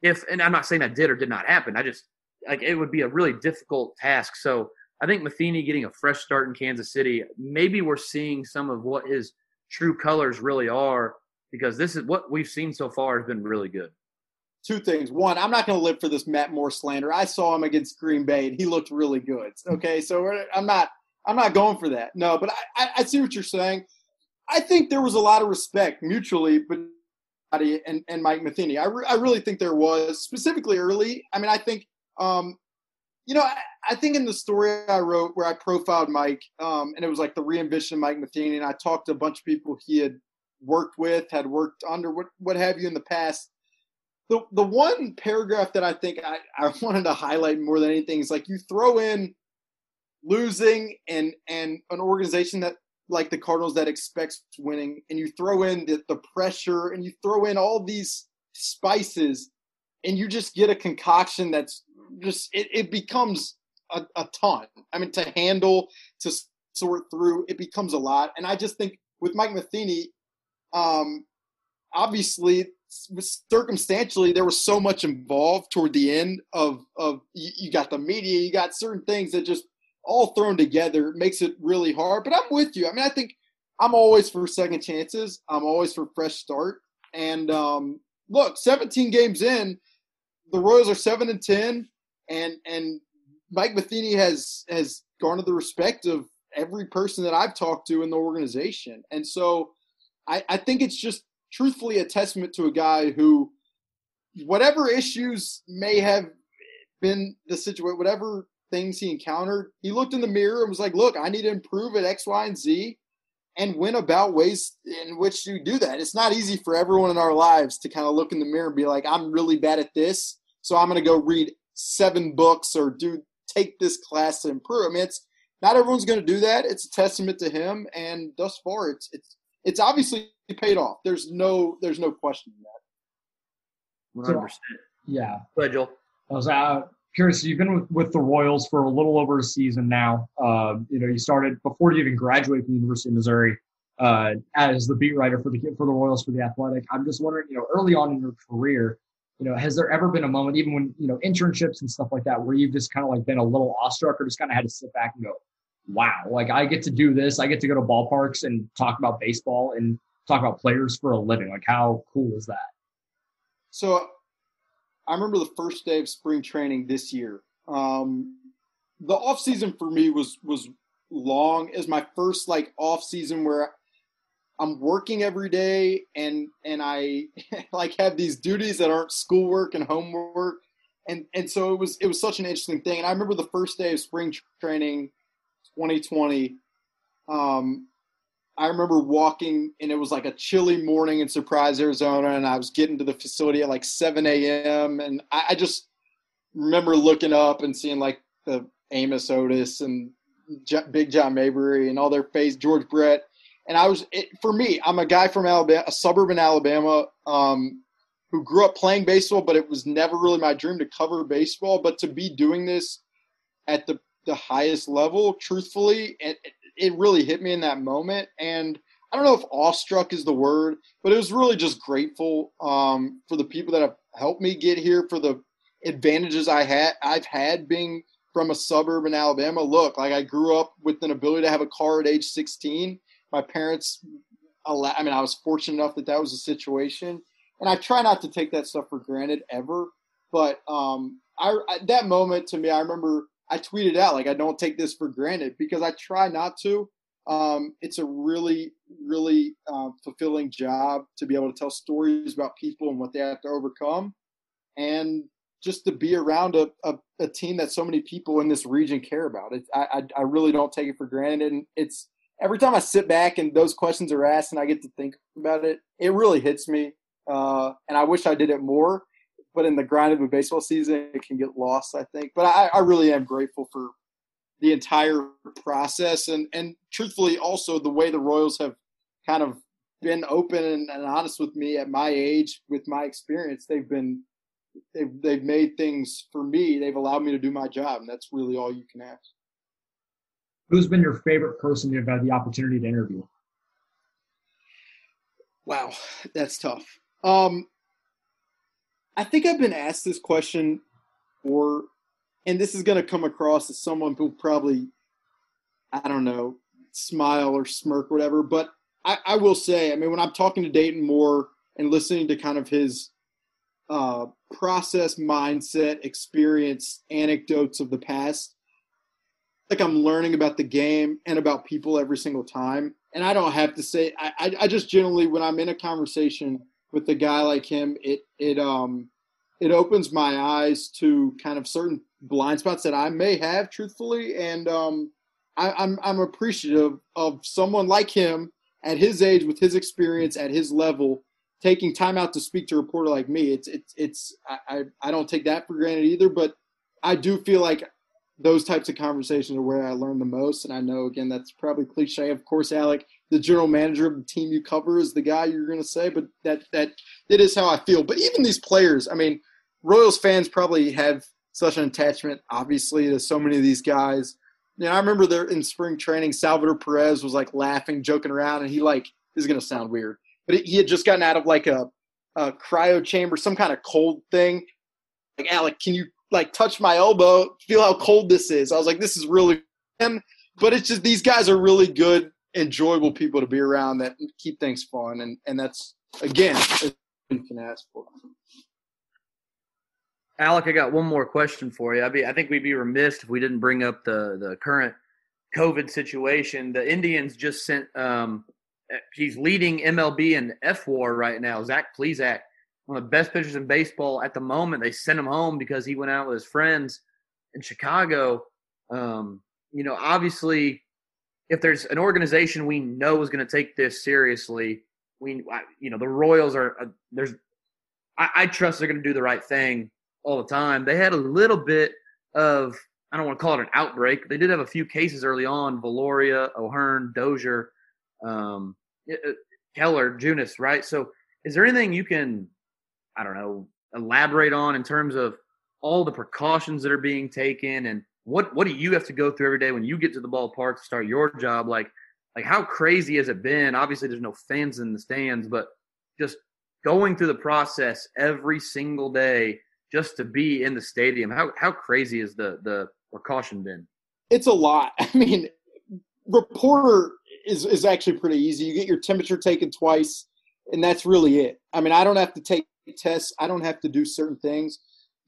if and i'm not saying that did or did not happen i just like it would be a really difficult task so I think Matheny getting a fresh start in Kansas City, maybe we're seeing some of what his true colors really are because this is what we've seen so far has been really good. Two things. One, I'm not going to live for this Matt Moore slander. I saw him against Green Bay and he looked really good. Okay, so I'm not I'm not going for that. No, but I, I see what you're saying. I think there was a lot of respect mutually, but and, and Mike Matheny. I, re, I really think there was specifically early. I mean, I think um, you know, I, I, think in the story I wrote where I profiled Mike, um, and it was like the re-envision Mike Matheny, and I talked to a bunch of people he had worked with, had worked under, what, what have you in the past. The the one paragraph that I think I, I (laughs) wanted to highlight more than anything is like you throw in losing and and an organization that like the Cardinals that expects winning, and you throw in the, the pressure, and you throw in all these spices, and you just get a concoction that's just it, it becomes a, a ton. I mean, to handle, to sort through, it becomes a lot. And I just think with Mike Matheny, um, obviously circumstantially there was so much involved toward the end of of you, you, got the media you got certain things that just all thrown together makes it really hard but i'm with you. I mean i think i'm always for second chances. I'm always for fresh start. And um look 17 games in the royals are 7 and 10 and and Mike Matheny has has garnered the respect of every person that I've talked to in the organization, and so I, I think it's just truthfully a testament to a guy who, whatever issues may have been the situation, whatever things he encountered, he looked in the mirror and was like, "Look, I need to improve at X, Y, and Z." And went about ways in which to do that. It's not easy for everyone in our lives to kind of look in the mirror and be like, I'm really bad at this, so I'm going to go read seven books or do take this class to improve. I mean, it's not everyone's going to do that. It's a testament to him, and thus far, it's it's it's obviously paid off. There's no there's no question in that. One hundred percent. Yeah. Go ahead, Joel. I was uh, curious. You've been with, with the Royals for a little over a season now. Uh, you know, you started before you even graduated from the University of Missouri uh, as the beat writer for the for the Royals for the Athletic. I'm just wondering, you know, early on in your career, you know, has there ever been a moment, even when, you know, internships and stuff like that, where you've just kind of like been a little awestruck or just kind of had to sit back and go, wow, like I get to do this. I get to go to ballparks and talk about baseball and talk about players for a living. Like, how cool is that? So I remember the first day of spring training this year. Um, the off season for me was, was long. As my first like off season where I'm working every day and and I (laughs) like have these duties that aren't schoolwork and homework. And and so it was it was such an interesting thing. And I remember the first day of spring training 2020 um I remember walking and it was like a chilly morning in Surprise Arizona and I was getting to the facility at like 7 a.m. and I, I just remember looking up and seeing like the Amos Otis and J- Big John Mayberry and all their face George Brett and I was it, for me, I'm a guy from Alabama, a suburb in Alabama, um, who grew up playing baseball, but it was never really my dream to cover baseball. But to be doing this at the the highest level, truthfully, really hit me in that moment. And I don't know if awestruck is the word, but it was really just grateful um, for the people that have helped me get here, for the advantages I had I've had being from a suburb in Alabama. Look, like I grew up with an ability to have a car at age 16 my parents I mean, I was fortunate enough that that was a situation, and I try not to take that stuff for granted ever. But um, I that moment to me, I remember I tweeted out like I don't take this for granted because I try not to. Um, it's a really, really uh, fulfilling job to be able to tell stories about people and what they have to overcome, and just to be around a, a, a, team that so many people in this region care about. It, I, I, I really don't take it for granted, and it's every time I sit back and those questions are asked and I get to think about it, it really hits me. Uh, and I wish I did it more, but in the grind of a baseball season, it can get lost. I think, but I, I really am grateful for the entire process and and truthfully also the way the Royals have kind of been open and, and honest with me at my age with my experience. They've been they've they've made things for me. They've allowed me to do my job, and that's really all you can ask. Who's been your favorite person you've had the opportunity to interview? Wow, that's tough. Um, I think I've been asked this question or and this is going to come across as someone who probably, I don't know, smile or smirk or whatever. But I, I will say, I mean, when I'm talking to Dayton Moore and listening to kind of his uh, process, mindset, experience, anecdotes of the past, like I'm learning about the game and about people every single time. And I don't have to say, I, I, I just generally, when I'm in a conversation with a guy like him, it, it, um, it opens my eyes to kind of certain blind spots that I may have, truthfully, and um, I, I'm I'm appreciative of someone like him at his age, with his experience at his level, taking time out to speak to a reporter like me. It's it's it's I I don't take that for granted either, but I do feel like those types of conversations are where I learn the most. And I know again that's probably cliche. Of course, Alec, the general manager of the team you cover, is the guy you're going to say, but that that that is how I feel. But even these players, I mean, Royals fans probably have such an attachment, obviously, to so many of these guys. You know, I remember there in spring training, Salvador Perez was like laughing, joking around, and he like this is gonna sound weird, but he had just gotten out of like a, a cryo chamber, some kind of cold thing. Like Alec, can you like touch my elbow? Feel how cold this is? I was like, this is really. But it's just these guys are really good, enjoyable people to be around that keep things fun, and and that's again you can ask for. Alec, I got one more question for you. I be I think we'd be remiss if we didn't bring up the the current COVID situation. The Indians just sent um he's leading MLB in fWAR right now. Zach Plesac, one of the best pitchers in baseball at the moment. They sent him home because he went out with his friends in Chicago. Um, you know, obviously, if there's an organization we know is going to take this seriously, we, you know, the Royals are. Uh, there's, I, I trust they're going to do the right thing all the time. They had a little bit of I don't want to call it an outbreak. They did have a few cases early on: Valoria, O'Hearn, Dozier, um, Keller, Junis. Right. So, is there anything you can, I don't know, elaborate on in terms of all the precautions that are being taken, and what what do you have to go through every day when you get to the ballpark to start your job? Like, like how crazy has it been? Obviously, there's no fans in the stands, but just going through the process every single day just to be in the stadium. How how crazy is the the precaution been? It's a lot. (laughs) I mean, reporter is is actually pretty easy. You get your temperature taken twice, and that's really it. I mean, I don't have to take tests. I don't have to do certain things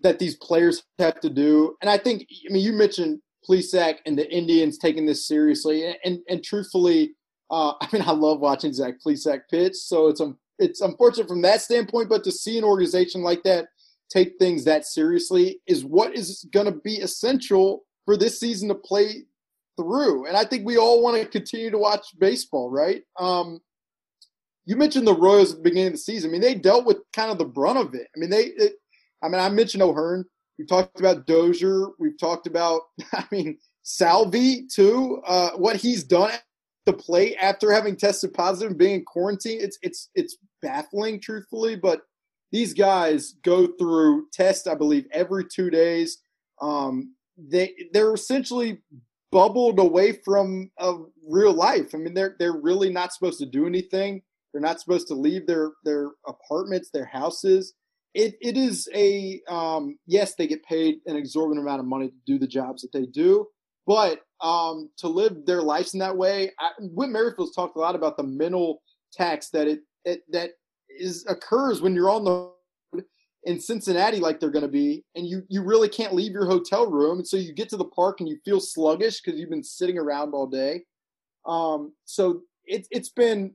that these players have to do. And I think, I mean, you mentioned Plesac and the Indians taking this seriously, and and, and truthfully, uh, (laughs) I mean, I love watching Zach Plesac pitch. So it's um, it's unfortunate from that standpoint, but to see an organization like that take things that seriously is what is going to be essential for this season to play through. And I think we all want to continue to watch baseball, right? Um, you mentioned the Royals at the beginning of the season. I mean, they dealt with kind of the brunt of it. I mean, they, it, I mean, I mentioned O'Hearn. We've talked about Dozier. We've talked about, (laughs) I mean, Salvi too. Uh, what he's done to play after having tested positive and being in quarantine, it's it's it's baffling, truthfully. But these guys go through tests, I believe, every two days. Um, they they're essentially bubbled away from uh, real life. I mean, they're they're really not supposed to do anything. They're not supposed to leave their their apartments, their houses. It it is a um, yes, they get paid an exorbitant amount of money to do the jobs that they do, but um, to live their lives in that way, I, Whit Merrifield's talked a lot about the mental tax that it, it that is occurs when you're on the road in Cincinnati like they're going to be, and you you really can't leave your hotel room, and so you get to the park and you feel sluggish because you've been sitting around all day. Um, so it, it's been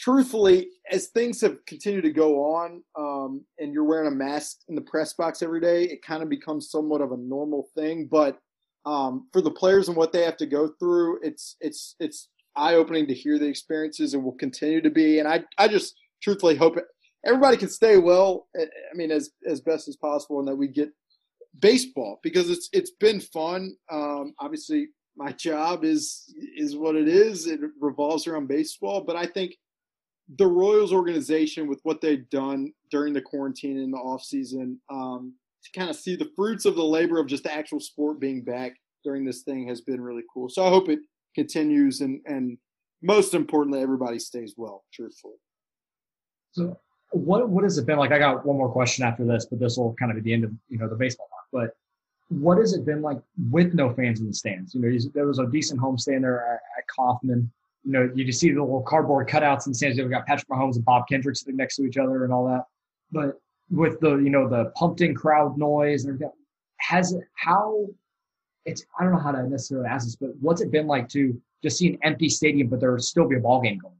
truthfully, as things have continued to go on, um, and you're wearing a mask in the press box every day, it kind of becomes somewhat of a normal thing. But um, for the players and what they have to go through, it's it's it's eye opening to hear the experiences, and will continue to be. And I I just truthfully hope everybody can stay well. Eh, I mean, as as best as possible, and that we get baseball because it's it's been fun. Um, obviously, my job is is what it is. It revolves around baseball, but I think the Royals organization with what they've done during the quarantine in the off season um, to kind of see the fruits of the labor of just the actual sport being back during this thing has been really cool. So I hope it continues and and most importantly everybody stays well truthfully. So what what has it been like? I got one more question after this, but this will kind of be the end of you know the baseball talk. But what has it been like with no fans in the stands? You know, there was a decent homestand there at, Kauffman. You know, you just see the little cardboard cutouts in San Diego. You've got Patrick Mahomes and Bob Kendrick sitting next to each other and all that. But with the you know the pumped in crowd noise and everything, has it how it's I don't know how to necessarily ask this, but what's it been like to just see an empty stadium, but there still be a ball game going?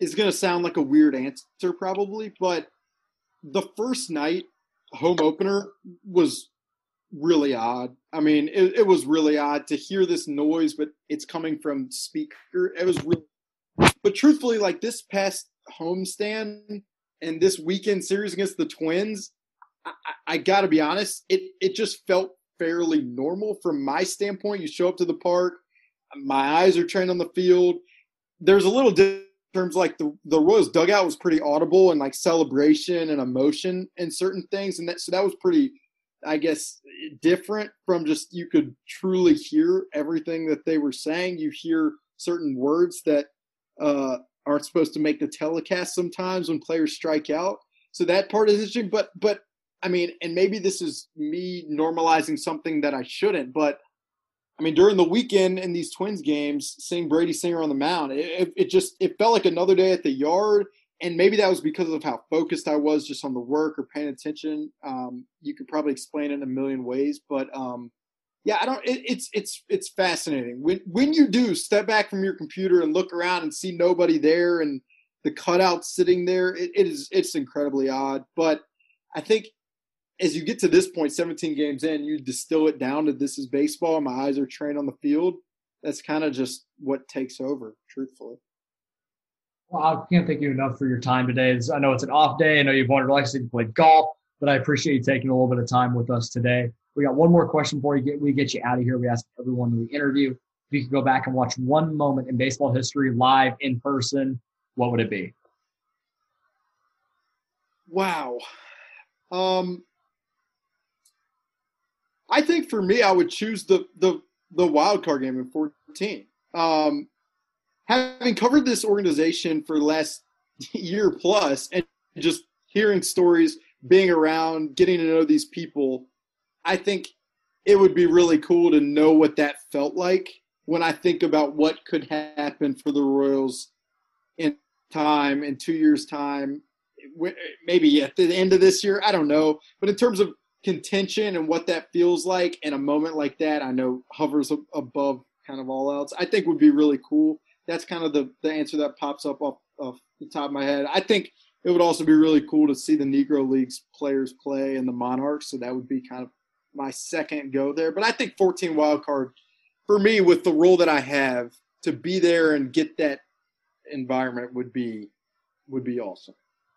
It's going to sound like a weird answer, probably, but the first night home opener was really odd. I mean, it, it, was really odd to hear this noise, but it's coming from speaker. It was really, but truthfully, like this past homestand and this weekend series against the Twins, I, I got to be honest, it it just felt fairly normal from my standpoint. You show up to the park, my eyes are trained on the field. There's a little difference terms like the the Royals dugout was pretty audible and like celebration and emotion and certain things, and that so that was pretty, I guess, different from just you could truly hear everything that they were saying. You hear certain words that uh, aren't supposed to make the telecast sometimes when players strike out. So that part is interesting, but but I mean, and maybe this is me normalizing something that I shouldn't, but I mean, during the weekend in these Twins games, seeing Brady Singer on the mound, it, it, just it felt like another day at the yard. And maybe that was because of how focused I was just on the work or paying attention. Um, you could probably explain it in a million ways, but um, yeah, I don't. It, it's it's it's fascinating when when you do step back from your computer and look around and see nobody there and the cutout sitting there. it, it is it's incredibly odd, but I think as you get to this point, 17 games in, you distill it down to this is baseball. My eyes are trained on the field. That's kind of just what takes over, truthfully. Well, I can't thank you enough for your time today. I know it's an off day. I know you've wanted to like to play golf, but I appreciate you taking a little bit of time with us today. We got one more question before we get we get you out of here. We ask everyone we interview if you could go back and watch one moment in baseball history live in person, what would it be? Wow. Um, I think for me, I would choose the the the wild card game in 14. Um, having covered this organization for the last (laughs) year plus, and just hearing stories, being around, getting to know these people, I think it would be really cool to know what that felt like when I think about what could happen for the Royals in time, in two years' time, maybe at the end of this year. I don't know. But in terms of contention and what that feels like in a moment like that, I know hovers above kind of all else. I think would be really cool. That's kind of the, the answer that pops up off, off the top of my head. I think it would also be really cool to see the Negro Leagues players play in the Monarchs. So that would be kind of my second go there. But I think 14 wild card for me with the role that I have to be there and get that environment would be would be awesome.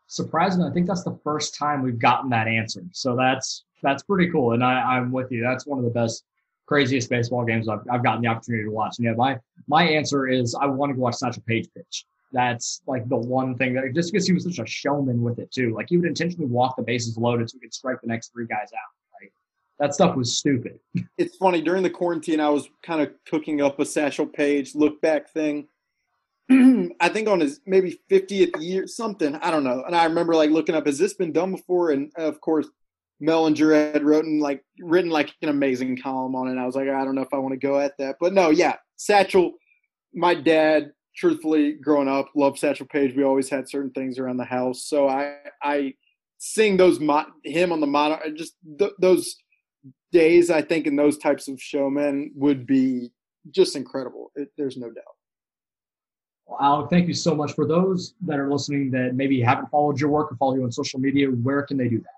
Surprisingly, I think that's the first time we've gotten that answer. So that's that's pretty cool. And I, I'm with you. That's one of the best, craziest baseball games I've, I've gotten the opportunity to watch. And yeah, my my answer is I want to go watch Satchel Paige pitch. That's like the one thing that just because he was such a showman with it too. Like he would intentionally walk the bases loaded so he could strike the next three guys out. That stuff was stupid. (laughs) It's funny during the quarantine I was kind of cooking up a Satchel Paige look back thing. (clears throat) I think on his maybe 50th year, something I don't know. And I remember like looking up, has this been done before? And of course, Mellinger had written like written like an amazing column on it. I was like, I don't know if I want to go at that, but no, yeah, Satchel. My dad, truthfully, growing up, loved Satchel Paige. We always had certain things around the house, so I I sing those mo- him on the monitor. Just th- those days, I think, in those types of showmen would be just incredible. It, there's no doubt. Well, Alec, thank you so much. For those that are listening that maybe haven't followed your work or follow you on social media, where can they do that?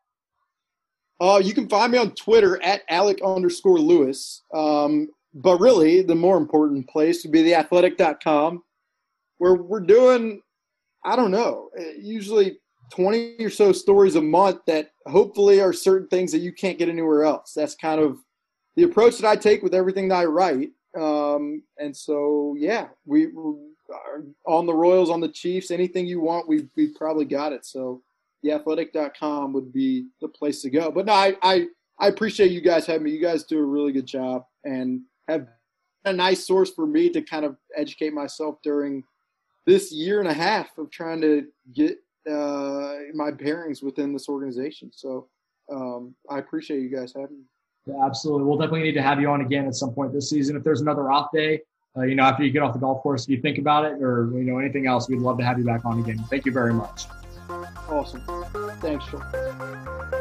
Uh, you can find me on Twitter at Alec underscore Lewis. Um, but really, the more important place would be theathletic.com, where we're doing, I don't know, uh, usually 20 or so stories a month that hopefully are certain things that you can't get anywhere else. That's kind of the approach that I take with everything that I write. Um, and so, yeah, we are on the Royals, on the Chiefs, anything you want, we've, we've probably got it. So, theathletic.com would be the place to go. But no, I, I, I appreciate you guys having me. You guys do a really good job and have a nice source for me to kind of educate myself during this year and a half of trying to get uh, my bearings within this organization. So um, I appreciate you guys having me. Yeah, absolutely. We'll definitely need to have you on again at some point this season. If there's another off day, uh, you know, after you get off the golf course, if you think about it or, you know, anything else, we'd love to have you back on again. Thank you very much. Awesome. Thanks, Joel.